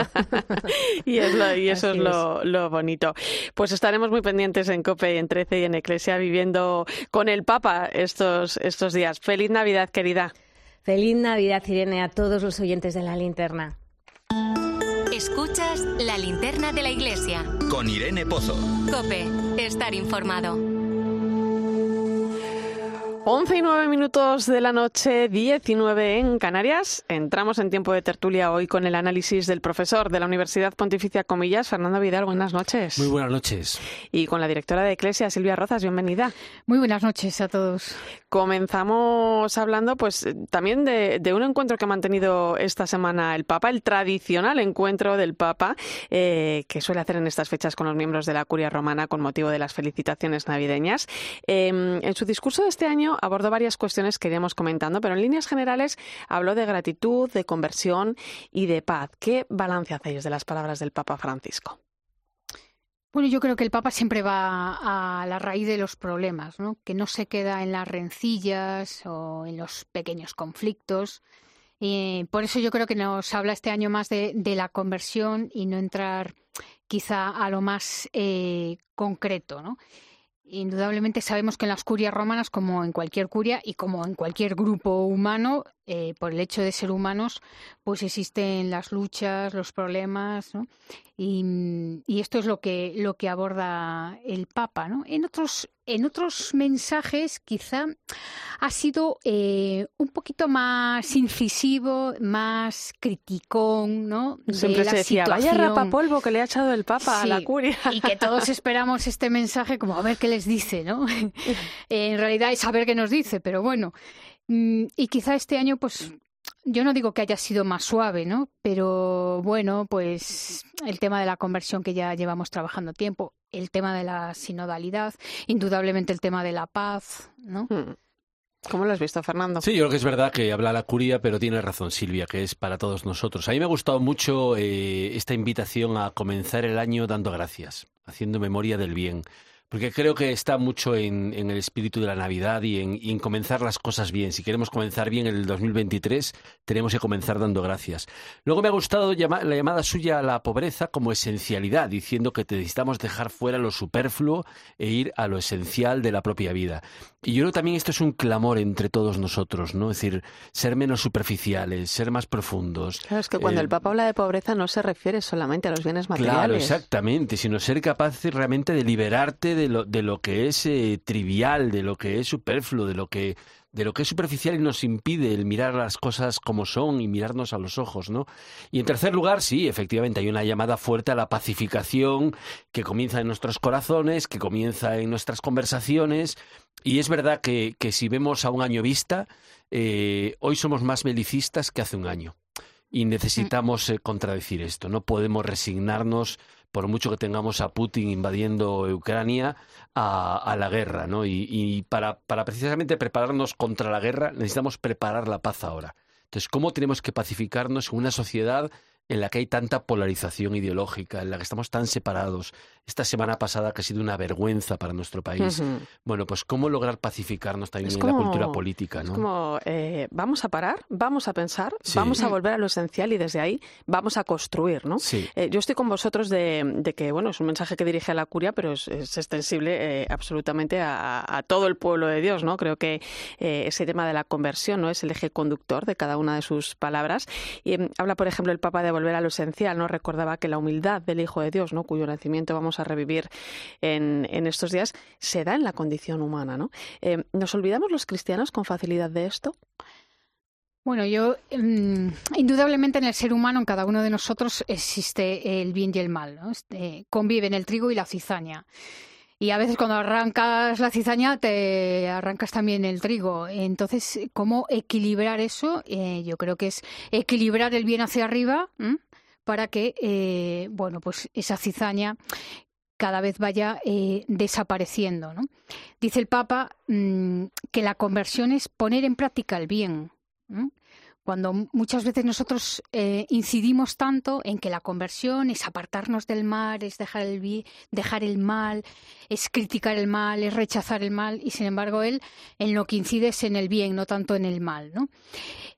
(laughs) y, es lo- y eso Así es lo, lo bonito. Pues estaremos muy pendientes en COPE, y en 13 y en Eclesia viviendo con el Papa estos, estos días. Feliz Navidad, querida. Feliz Navidad, Irene, a todos los oyentes de la linterna. Escuchas la linterna de la iglesia. Con Irene Pozo. Cope, estar informado. 11 y 9 minutos de la noche, 19 en Canarias. Entramos en tiempo de tertulia hoy con el análisis del profesor de la Universidad Pontificia Comillas, Fernando Vidal. Buenas noches. Muy buenas noches. Y con la directora de Eclesia, Silvia Rozas. Bienvenida. Muy buenas noches a todos. Comenzamos hablando pues también de, de un encuentro que ha mantenido esta semana el Papa, el tradicional encuentro del Papa eh, que suele hacer en estas fechas con los miembros de la Curia Romana con motivo de las felicitaciones navideñas. Eh, en su discurso de este año abordó varias cuestiones que iremos comentando, pero en líneas generales habló de gratitud, de conversión y de paz. ¿Qué balance hacéis de las palabras del Papa Francisco? Bueno, yo creo que el Papa siempre va a la raíz de los problemas, ¿no? que no se queda en las rencillas o en los pequeños conflictos. Por eso yo creo que nos habla este año más de, de la conversión y no entrar quizá a lo más eh, concreto. ¿no? Indudablemente sabemos que en las curias romanas, como en cualquier curia y como en cualquier grupo humano, eh, por el hecho de ser humanos, pues existen las luchas, los problemas, ¿no? Y, y esto es lo que, lo que aborda el Papa, ¿no? En otros, en otros mensajes quizá ha sido eh, un poquito más incisivo, más criticón, ¿no? De Siempre la se decía, vaya situación". rapapolvo que le ha echado el Papa a la Curia. Y que todos esperamos este mensaje como a ver qué les dice, ¿no? (laughs) (laughs) en realidad es saber qué nos dice, pero bueno. Mm, Y quizá este año, pues, yo no digo que haya sido más suave, ¿no? Pero bueno, pues el tema de la conversión que ya llevamos trabajando tiempo, el tema de la sinodalidad, indudablemente el tema de la paz, ¿no? Hmm. ¿Cómo lo has visto, Fernando? Sí, yo creo que es verdad que habla la curia, pero tiene razón Silvia, que es para todos nosotros. A mí me ha gustado mucho eh, esta invitación a comenzar el año dando gracias, haciendo memoria del bien. Porque creo que está mucho en, en el espíritu de la Navidad y en, y en comenzar las cosas bien. Si queremos comenzar bien el 2023, tenemos que comenzar dando gracias. Luego me ha gustado llama- la llamada suya a la pobreza como esencialidad, diciendo que necesitamos dejar fuera lo superfluo e ir a lo esencial de la propia vida. Y yo creo que también esto es un clamor entre todos nosotros, ¿no? Es decir, ser menos superficiales, ser más profundos. Claro, es que cuando Eh, el Papa habla de pobreza no se refiere solamente a los bienes Claro, materiales. exactamente, sino ser capaz realmente de liberarte de lo, de lo que es eh, trivial, de lo que es superfluo, de lo que de lo que es superficial y nos impide el mirar las cosas como son y mirarnos a los ojos, ¿no? Y en tercer lugar, sí, efectivamente, hay una llamada fuerte a la pacificación que comienza en nuestros corazones, que comienza en nuestras conversaciones, y es verdad que, que si vemos a un año vista, eh, hoy somos más belicistas que hace un año. Y necesitamos eh, contradecir esto. No podemos resignarnos, por mucho que tengamos a Putin invadiendo Ucrania, a, la guerra. ¿no? Y, y para, para precisamente prepararnos contra la guerra, necesitamos preparar la paz ahora. Entonces, ¿cómo tenemos que pacificarnos en una sociedad en la que hay tanta polarización ideológica, en la que estamos tan separados? Esta semana pasada que ha sido una vergüenza para nuestro país. Bueno, pues ¿cómo lograr pacificarnos también Es en como- la cultura política? Es ¿no? como, eh, vamos a parar, vamos a pensar, Sí. vamos a volver a lo esencial y desde ahí vamos a construir, ¿no? Sí. Eh, yo estoy con vosotros de, de que, bueno, es un mensaje que dirige a la curia, pero es, es extensible eh, absolutamente a, a todo el pueblo de Dios, ¿no? Creo que ese tema de la conversión, ¿no? Es el eje conductor de cada una de sus palabras. Y em, habla, por ejemplo, el Papa de volver a lo esencial, ¿no? Recordaba que la humildad del Hijo de Dios, ¿no? Cuyo nacimiento vamos a revivir en, en estos días, se da en la condición humana, ¿no? Eh, ¿Nos olvidamos los cristianos con facilidad de esto? Bueno, yo mm, indudablemente en el ser humano, en cada uno de nosotros, existe el bien y el mal, ¿no? Este, conviven el trigo y la cizaña. Y a veces cuando arrancas la cizaña te arrancas también el trigo. Entonces, ¿cómo equilibrar eso? Eh, yo creo que es equilibrar el bien hacia arriba para que, eh, bueno, pues esa cizaña cada vez vaya eh, desapareciendo. ¿no? Dice el Papa mm, que la conversión es poner en práctica el bien. Cuando muchas veces nosotros eh, incidimos tanto en que la conversión es apartarnos del mal, es dejar el, dejar el mal, es criticar el mal, es rechazar el mal, y sin embargo él en lo que incide es en el bien, no tanto en el mal. ¿no?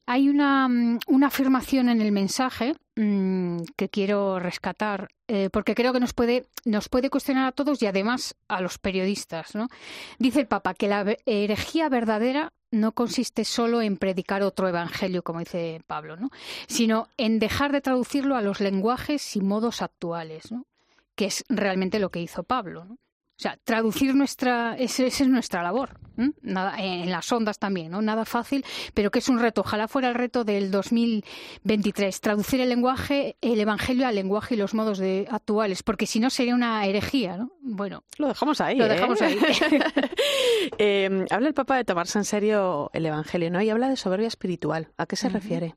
Hay una, mm, afirmación en el mensaje mmm, que quiero rescatar, eh, porque creo que nos puede, nos puede cuestionar a todos y además a los periodistas. ¿no? Dice el Papa que la herejía verdadera no consiste solo en predicar otro evangelio, como dice Pablo, ¿no? sino en dejar de traducirlo a los lenguajes y modos actuales, ¿no? que es realmente lo que hizo Pablo. O sea, traducir nuestra, esa es nuestra labor. Nada, en las ondas también, ¿no? Nada fácil, pero que es un reto. Ojalá fuera el reto del 2023. Traducir el lenguaje, el evangelio al lenguaje y los modos de, actuales, porque si no sería una herejía, ¿no? Bueno. Lo dejamos ahí. Lo ¿eh? dejamos ahí. (laughs) eh, habla el Papa de tomarse en serio el evangelio, ¿no? Y habla de soberbia espiritual. ¿A qué se uh -huh. refiere?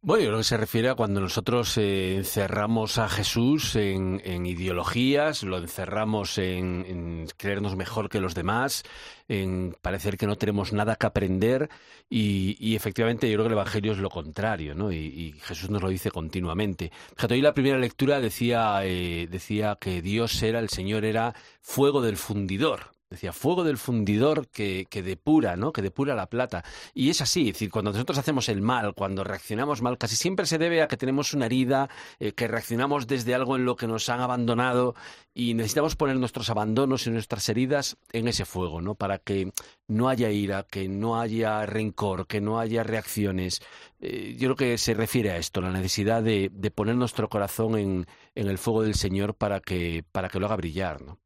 Bueno, yo creo que se refiere a cuando nosotros eh, encerramos a Jesús en, ideologías, lo encerramos en, creernos mejor que los demás, en parecer que no tenemos nada que aprender y, efectivamente yo creo que el Evangelio es lo contrario, ¿no? Y, y Jesús nos lo dice continuamente. Fíjate, hoy la primera lectura decía, eh, decía que Dios era, el Señor era fuego del fundidor, decía fuego del fundidor que, que, depura, ¿no? Que depura la plata. Y es así, es decir, cuando nosotros hacemos el mal, cuando reaccionamos mal, casi siempre se debe a que tenemos una herida, eh, que reaccionamos desde algo en lo que nos han abandonado y necesitamos poner nuestros abandonos y nuestras heridas en ese fuego, ¿no? Para que no haya ira, que no haya rencor, que no haya reacciones. Eh, yo creo que se refiere a esto, la necesidad de, de poner nuestro corazón en, en, el fuego del Señor para que, para que lo haga brillar, ¿no?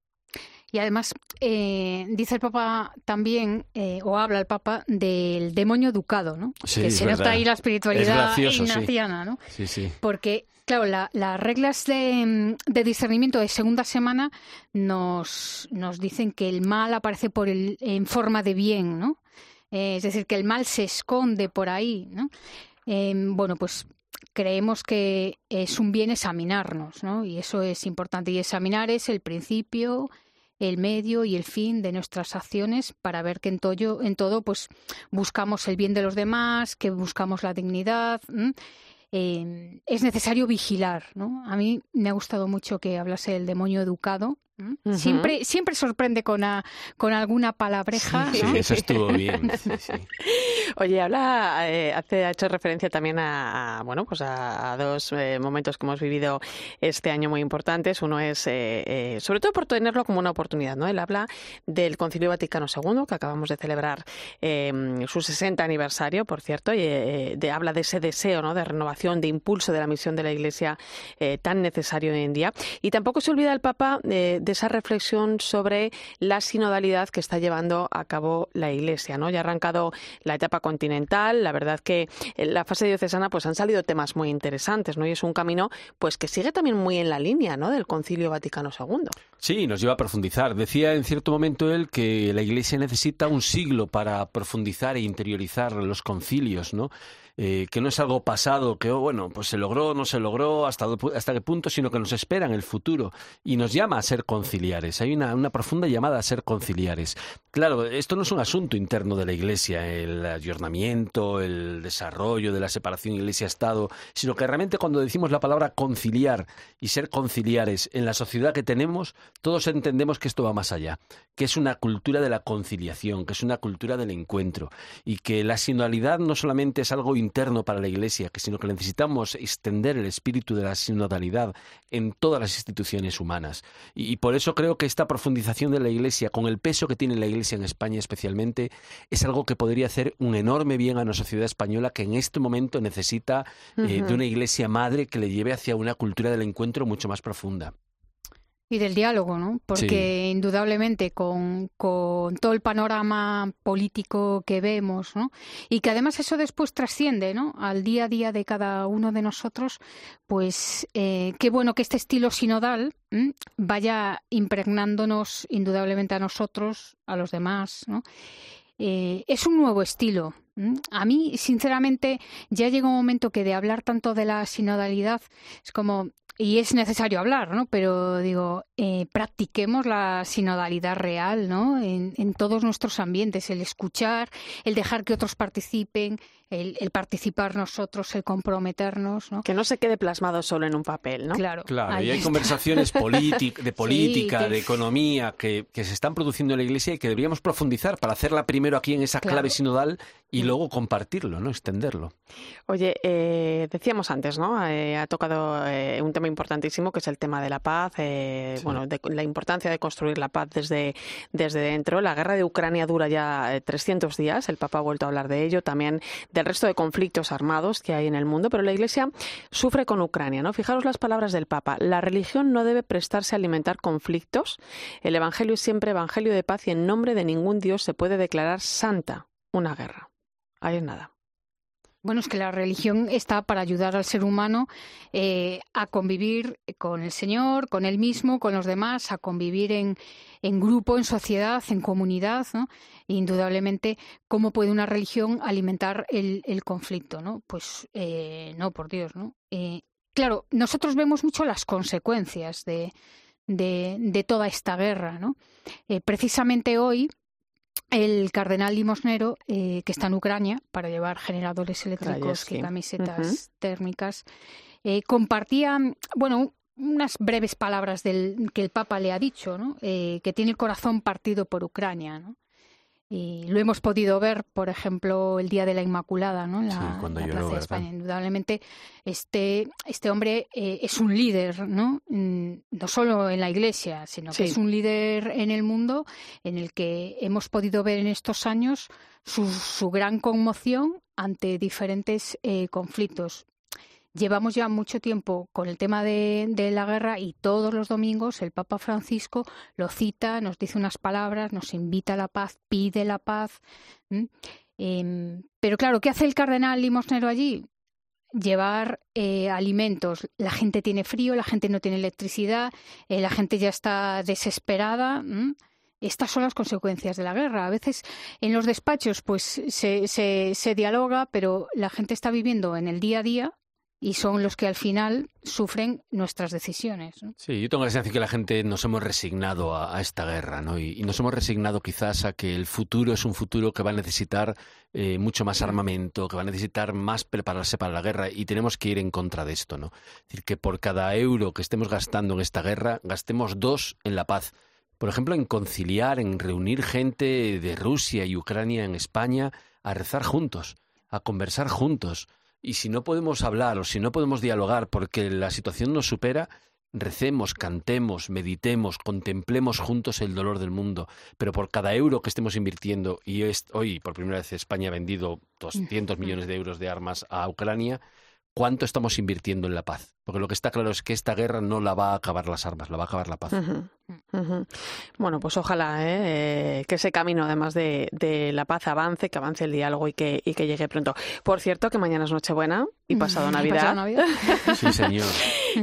Y además, eh, dice el Papa también, eh, o habla el Papa, del demonio educado, ¿no? Sí, que se verdad. nota ahí la espiritualidad gracioso, ignaciana, sí. ¿no? Sí, sí. Porque, claro, la, las reglas de, de, discernimiento de segunda semana nos, nos dicen que el mal aparece por el, en forma de bien, ¿no? Eh, es decir, que el mal se esconde por ahí, ¿no? bueno, pues creemos que es un bien examinarnos, ¿no? Y eso es importante. Y examinar es el principio, el medio y el fin de nuestras acciones para ver que en todo, en todo pues buscamos el bien de los demás, que buscamos la dignidad. Eh, es necesario vigilar, ¿no? A mí me ha gustado mucho que hablase del demonio educado, Uh -huh. Siempre, siempre sorprende con, a, con alguna palabreja. Sí, ¿no? eso estuvo bien. Sí, sí. (laughs) Oye, habla, eh, hace, ha hecho referencia también a, a bueno, pues a, a dos eh, momentos que hemos vivido este año muy importantes. Uno es, eh, sobre todo por tenerlo como una oportunidad, ¿no? Él habla del Concilio Vaticano II, que acabamos de celebrar su 60 aniversario, por cierto, y de, habla de ese deseo, ¿no? De renovación, de impulso de la misión de la Iglesia tan necesario hoy en día. Y tampoco se olvida el Papa de esa reflexión sobre la sinodalidad que está llevando a cabo la Iglesia. ¿no? Ya ha arrancado la etapa continental, la verdad que en la fase diocesana pues han salido temas muy interesantes ¿no? y es un camino pues que sigue también muy en la línea ¿no? del Concilio Vaticano II. Sí, nos lleva a profundizar. Decía en cierto momento él que la Iglesia necesita un siglo para profundizar e interiorizar los concilios, ¿no? Eh, que no es algo pasado, que oh, bueno, pues se logró, no se logró, hasta, hasta qué punto, sino que nos espera en el futuro y nos llama a ser conciliares. Hay una, una profunda llamada a ser conciliares. Claro, esto no es un asunto interno de la Iglesia, el ayornamiento, el desarrollo de la separación Iglesia-Estado, sino que realmente cuando decimos la palabra conciliar y ser conciliares en la sociedad que tenemos, todos entendemos que esto va más allá, que es una cultura de la conciliación, que es una cultura del encuentro y que la sinodalidad no solamente es algo interno para la Iglesia, sino que necesitamos extender el espíritu de la sinodalidad en todas las instituciones humanas. Y, por eso creo que esta profundización de la Iglesia, con el peso que tiene la Iglesia en España especialmente, es algo que podría hacer un enorme bien a nuestra sociedad española que en este momento necesita eh, uh -huh. de una Iglesia madre que le lleve hacia una cultura del encuentro mucho más profunda. Y del diálogo, ¿no? Porque indudablemente con, con, todo el panorama político que vemos, ¿no? Y que además eso después trasciende, ¿no? Al día a día de cada uno de nosotros, pues eh, qué bueno que este estilo sinodal vaya impregnándonos indudablemente a nosotros, a los demás, ¿no? Eh, es un nuevo estilo. A mí, sinceramente, ya llega un momento que de hablar tanto de la sinodalidad es como y es necesario hablar, ¿no? Pero digo, eh, practiquemos la sinodalidad real, ¿no? En, en, todos nuestros ambientes, el escuchar, el dejar que otros participen, el, el, participar nosotros, el comprometernos, ¿no? Que no se quede plasmado solo en un papel, ¿no? Claro. Claro, y hay conversaciones (laughs) de política, sí, que... de economía, que, que, se están produciendo en la Iglesia y que deberíamos profundizar para hacerla primero aquí en esa clave claro. sinodal y luego compartirlo, ¿no? Extenderlo. Oye, eh, decíamos antes, ¿no? Eh, ha tocado eh, un tema importantísimo que es el tema de la paz, sí. bueno, de, la importancia de construir la paz desde, desde dentro. La guerra de Ucrania dura ya 300 días, el Papa ha vuelto a hablar de ello, también del resto de conflictos armados que hay en el mundo, pero la Iglesia sufre con Ucrania, ¿no? Fijaros las palabras del Papa. La religión no debe prestarse a alimentar conflictos. El Evangelio es siempre Evangelio de paz y en nombre de ningún Dios se puede declarar santa una guerra. Ahí es nada. Bueno, es que la religión está para ayudar al ser humano eh, a convivir con el Señor, con él mismo, con los demás, a convivir en, en grupo, en sociedad, en comunidad, ¿no? E indudablemente, ¿cómo puede una religión alimentar el, conflicto, no? Pues eh, no, por Dios, ¿no? Eh, claro, nosotros vemos mucho las consecuencias de, de, de toda esta guerra, ¿no? Eh, precisamente hoy el cardenal limosnero, eh, que está en Ucrania para llevar generadores eléctricos y camisetas uh -huh. térmicas, eh, compartía, bueno, unas breves palabras del, que el Papa le ha dicho, ¿no? eh, que tiene el corazón partido por Ucrania. ¿no? Y lo hemos podido ver, por ejemplo, el Día de la Inmaculada, ¿no? La, sí, cuando la Plaza de. España. Indudablemente, este, este hombre eh, es un líder, ¿no? Mm, No solo en la Iglesia, sino Sí. que es un líder en el mundo en el que hemos podido ver en estos años su, su gran conmoción ante diferentes eh, conflictos. Llevamos ya mucho tiempo con el tema de, la guerra y todos los domingos el Papa Francisco lo cita, nos dice unas palabras, nos invita a la paz, pide la paz. ¿m? Em, pero claro, ¿qué hace el cardenal limosnero allí? Llevar eh, alimentos. La gente tiene frío, la gente no tiene electricidad, eh, la gente ya está desesperada. Estas son las consecuencias de la guerra. A veces en los despachos pues se, se dialoga, pero la gente está viviendo en el día a día y son los que al final sufren nuestras decisiones. Sí, yo tengo la sensación que la gente nos hemos resignado a, esta guerra, ¿no? Y, y, nos hemos resignado quizás a que el futuro es un futuro que va a necesitar eh, mucho más armamento, que va a necesitar más prepararse para la guerra y tenemos que ir en contra de esto, ¿no? Es decir, que por cada euro que estemos gastando en esta guerra, gastemos dos en la paz. Por ejemplo, en conciliar, en reunir gente de Rusia y Ucrania en España a rezar juntos, a conversar juntos. Y si no podemos hablar o si no podemos dialogar porque la situación nos supera, recemos, cantemos, meditemos, contemplemos juntos el dolor del mundo. Pero por cada euro que estemos invirtiendo, y hoy por primera vez España ha vendido 200 millones de euros de armas a Ucrania, ¿cuánto estamos invirtiendo en la paz? Porque lo que está claro es que esta guerra no la va a acabar las armas, la va a acabar la paz. Uh -huh. Uh -huh. Bueno, pues ojalá ¿eh? Eh, que ese camino, además de, de, la paz, avance, que avance el diálogo y que, y que llegue pronto. Por cierto, que mañana es Nochebuena y pasado (laughs) Navidad. ¿Pasado Navidad? (laughs) sí, señor.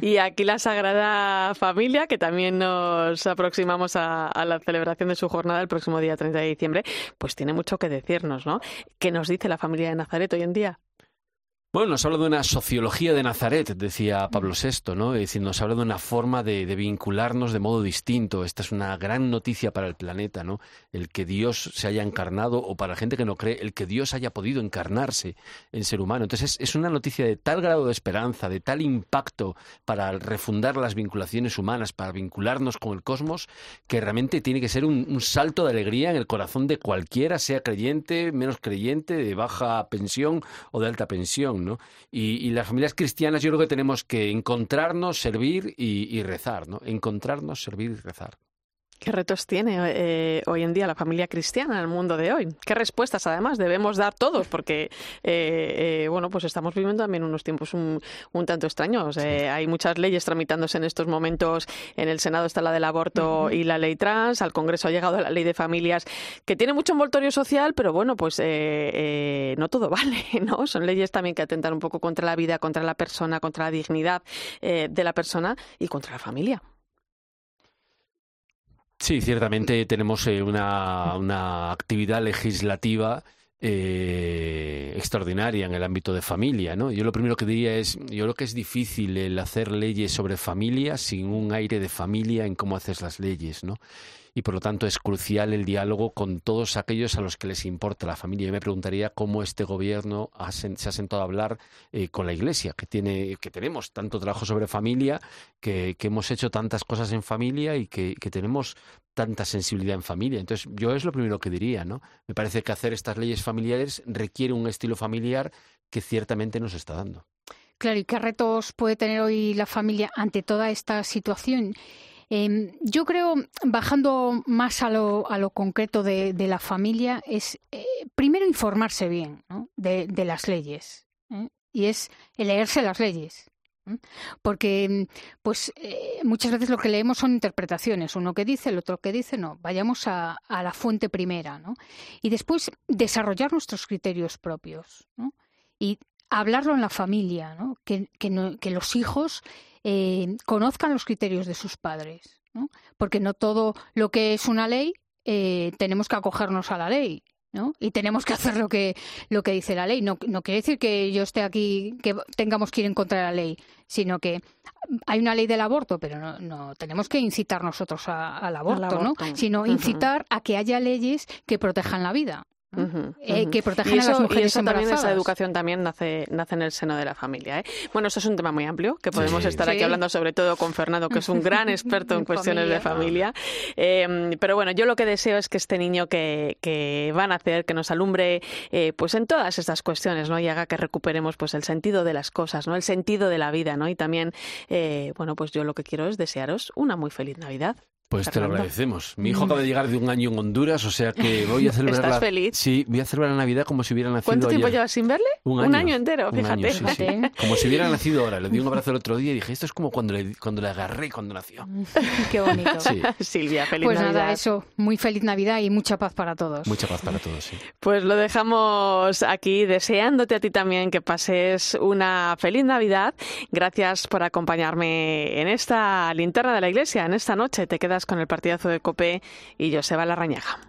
y aquí la Sagrada Familia, que también nos aproximamos a, a, la celebración de su jornada el próximo día 30 de diciembre, pues tiene mucho que decirnos, ¿no? ¿Qué nos dice la familia de Nazaret hoy en día? Bueno, nos habla de una sociología de Nazaret, decía Pablo VI, ¿no? Es decir, nos habla de una forma de, vincularnos de modo distinto. Esta es una gran noticia para el planeta, ¿no? El que Dios se haya encarnado, o para la gente que no cree, el que Dios haya podido encarnarse en ser humano. Entonces, es, una noticia de tal grado de esperanza, de tal impacto para refundar las vinculaciones humanas, para vincularnos con el cosmos, que realmente tiene que ser un salto de alegría en el corazón de cualquiera, sea creyente, menos creyente, de baja pensión o de alta pensión. Y, las familias cristianas yo creo que tenemos que encontrarnos, servir y, y rezar, ¿no? Encontrarnos, servir y rezar. ¿Qué retos tiene eh, hoy en día la familia cristiana en el mundo de hoy? ¿Qué respuestas, además, debemos dar todos? Porque, eh, eh, bueno, pues estamos viviendo también unos tiempos un, un tanto extraños. Eh, hay muchas leyes tramitándose en estos momentos. En el Senado está la del aborto y la ley trans. Al Congreso ha llegado la ley de familias, que tiene mucho envoltorio social, pero bueno, pues eh, eh, no todo (laughs) vale, ¿no? Son leyes también que atentan un poco contra la vida, contra la persona, contra la dignidad de la persona y contra la familia. Sí, ciertamente tenemos eh, una, una actividad legislativa eh, extraordinaria en el ámbito de familia, ¿no? Yo lo primero que diría es, yo creo que es difícil el hacer leyes sobre familia sin un aire de familia en cómo haces las leyes, ¿no? Y por lo tanto es crucial el diálogo con todos aquellos a los que les importa la familia. Yo me preguntaría cómo este gobierno se ha sentado a hablar eh, con la Iglesia, que tiene, que tenemos tanto trabajo sobre familia, que, hemos hecho tantas cosas en familia y que, que tenemos tanta sensibilidad en familia. Entonces, yo es lo primero que diría, ¿no? Me parece que hacer estas leyes familiares requiere un estilo familiar que ciertamente nos está dando. Claro, ¿y qué retos puede tener hoy la familia ante toda esta situación? Eh, yo creo, bajando más a lo, a lo concreto de, la familia, es eh, primero informarse bien de, las leyes. ¿eh? Y es leerse las leyes. ¿eh? Porque pues eh, muchas veces lo que leemos son interpretaciones, uno que dice, el otro que dice, no, vayamos a, a la fuente primera, ¿no? Y después desarrollar nuestros criterios propios. Y hablarlo en la familia, no- que los hijos eh, conozcan los criterios de sus padres, ¿no? Porque no todo lo que es una ley eh, tenemos que acogernos a la ley, ¿no? Y tenemos que hacer lo que lo que dice la ley. No, no quiere decir que yo esté aquí que tengamos que ir en contra de la ley, sino que hay una ley del aborto, pero no, no tenemos que incitar nosotros a- al aborto, aborto. ¿no? Sino incitar a que haya leyes que protejan la vida. Eh, que protejan y a eso, las mujeres y eso también, esa educación también nace, nace en el seno de la familia. ¿eh? Bueno, eso es un tema muy amplio, que podemos Sí. estar aquí hablando sobre todo con Fernando, que es un gran (laughs) experto en cuestiones de familia. Eh, pero bueno, yo lo que deseo es que este niño que, que va a nacer, que nos alumbre eh, pues en todas estas cuestiones, ¿no? Y haga que recuperemos pues el sentido de las cosas, ¿no? El sentido de la vida, ¿no? Y también, eh, bueno, pues yo lo que quiero es desearos una muy feliz Navidad. Pues te lo agradecemos. Mi hijo acaba de llegar de un año en Honduras, o sea que voy a (laughs) celebrar ¿Estás la... feliz? Sí, voy a celebrar la Navidad como si hubiera nacido ¿Cuánto tiempo ayer. llevas sin verle? Un año. entero, Un año, sí, sí. Fíjate. Como si hubiera (laughs) nacido ahora. Le di un abrazo el otro día y dije, esto es como cuando le, cuando le agarré cuando nació. (laughs) Qué bonito. Sí. Silvia, feliz Pues Navidad. nada, eso, muy feliz Navidad y mucha paz para todos. Mucha paz para todos, sí. Pues lo dejamos aquí, deseándote a ti también que pases una feliz Navidad. Gracias por acompañarme en esta linterna de la iglesia, en esta noche. Te quedas con el partidazo de Copé y Joseba Larrañaga.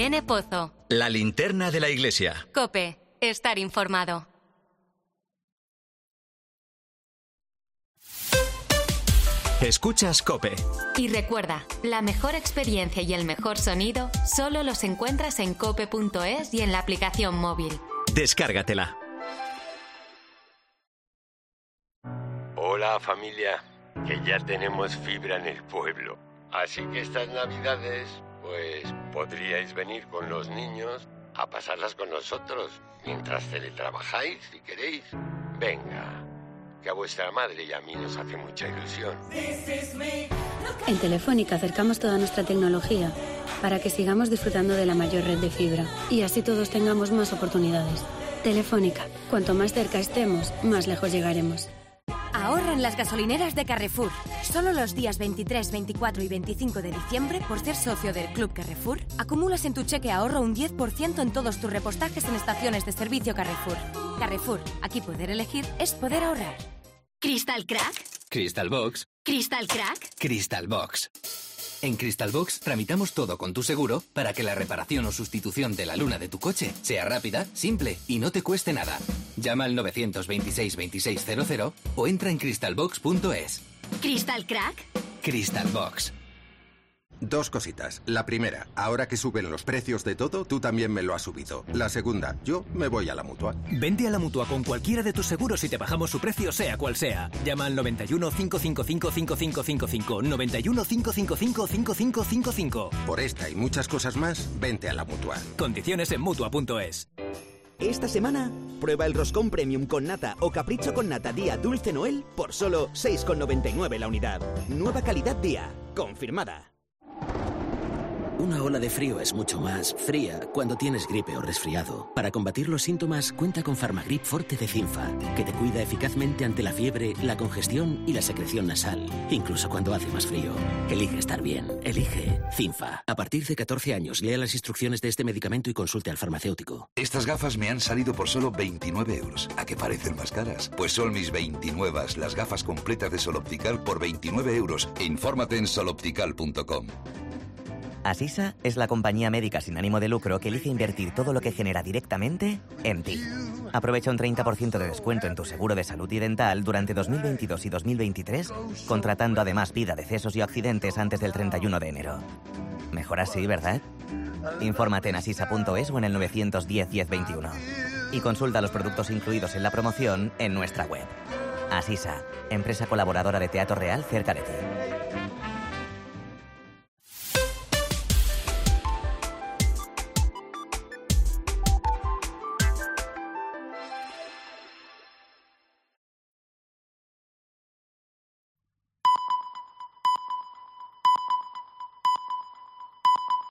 Irene Pozo. La linterna de la iglesia. Cope. Estar informado. Escuchas Cope. Y recuerda, la mejor experiencia y el mejor sonido solo los encuentras en cope.es y en la aplicación móvil. Descárgatela. Hola familia, que ya tenemos fibra en el pueblo. Así que estas navidades, pues podríais venir con los niños a pasarlas con nosotros mientras teletrabajáis si queréis. Venga, que a vuestra madre y a mí nos hace mucha ilusión. En Telefónica acercamos toda nuestra tecnología para que sigamos disfrutando de la mayor red de fibra y así todos tengamos más oportunidades. Telefónica, cuanto más cerca estemos, más lejos llegaremos. Ahorra en las gasolineras de Carrefour. Solo los días 23, 24 y 25 de diciembre, por ser socio del Club Carrefour, acumulas en tu cheque ahorro un 10% en todos tus repostajes en estaciones de servicio Carrefour. Carrefour, aquí poder elegir es poder ahorrar. ¿Crystal Crack? Crystal Box. ¿Crystal Crack? Crystal Box. En Crystal Box tramitamos todo con tu seguro para que la reparación o sustitución de la luna de tu coche sea rápida, simple y no te cueste nada. Llama al 926 2600 o entra en crystalbox.es. ¿Crystal Crack? Crystal Box. Dos cositas. La primera, ahora que suben los precios de todo, tú también me lo has subido. La segunda, yo me voy a la mutua. Vende a la mutua con cualquiera de tus seguros y te bajamos su precio, sea cual sea. Llama al 91 555 5555. 91 555 5555. Por esta y muchas cosas más, vente a la mutua. Condiciones en mutua.es. Esta semana, prueba el roscón premium con nata o capricho con nata día dulce Noel por solo 6,99 la unidad. Nueva calidad día. Confirmada. Una ola de frío es mucho más fría cuando tienes gripe o resfriado. Para combatir los síntomas, cuenta con Farmagrip Forte de Cinfa, que te cuida eficazmente ante la fiebre, la congestión y la secreción nasal, incluso cuando hace más frío. Elige estar bien. Elige Cinfa. A partir de 14 años, lea las instrucciones de este medicamento y consulte al farmacéutico. Estas gafas me han salido por solo 29 euros. ¿A qué parecen más caras? Pues son mis 29, las gafas completas de Sol Optical por 29 euros. Infórmate en soloptical.com. Asisa es la compañía médica sin ánimo de lucro que elige invertir todo lo que genera directamente en ti. Aprovecha un 30% de descuento en tu seguro de salud y dental durante 2022 y 2023, contratando además vida, decesos y accidentes antes del 31 de enero. Mejor así, ¿verdad? Infórmate en asisa.es o en el 910 1021. Y consulta los productos incluidos en la promoción en nuestra web. Asisa, empresa colaboradora de Teatro Real cerca de ti.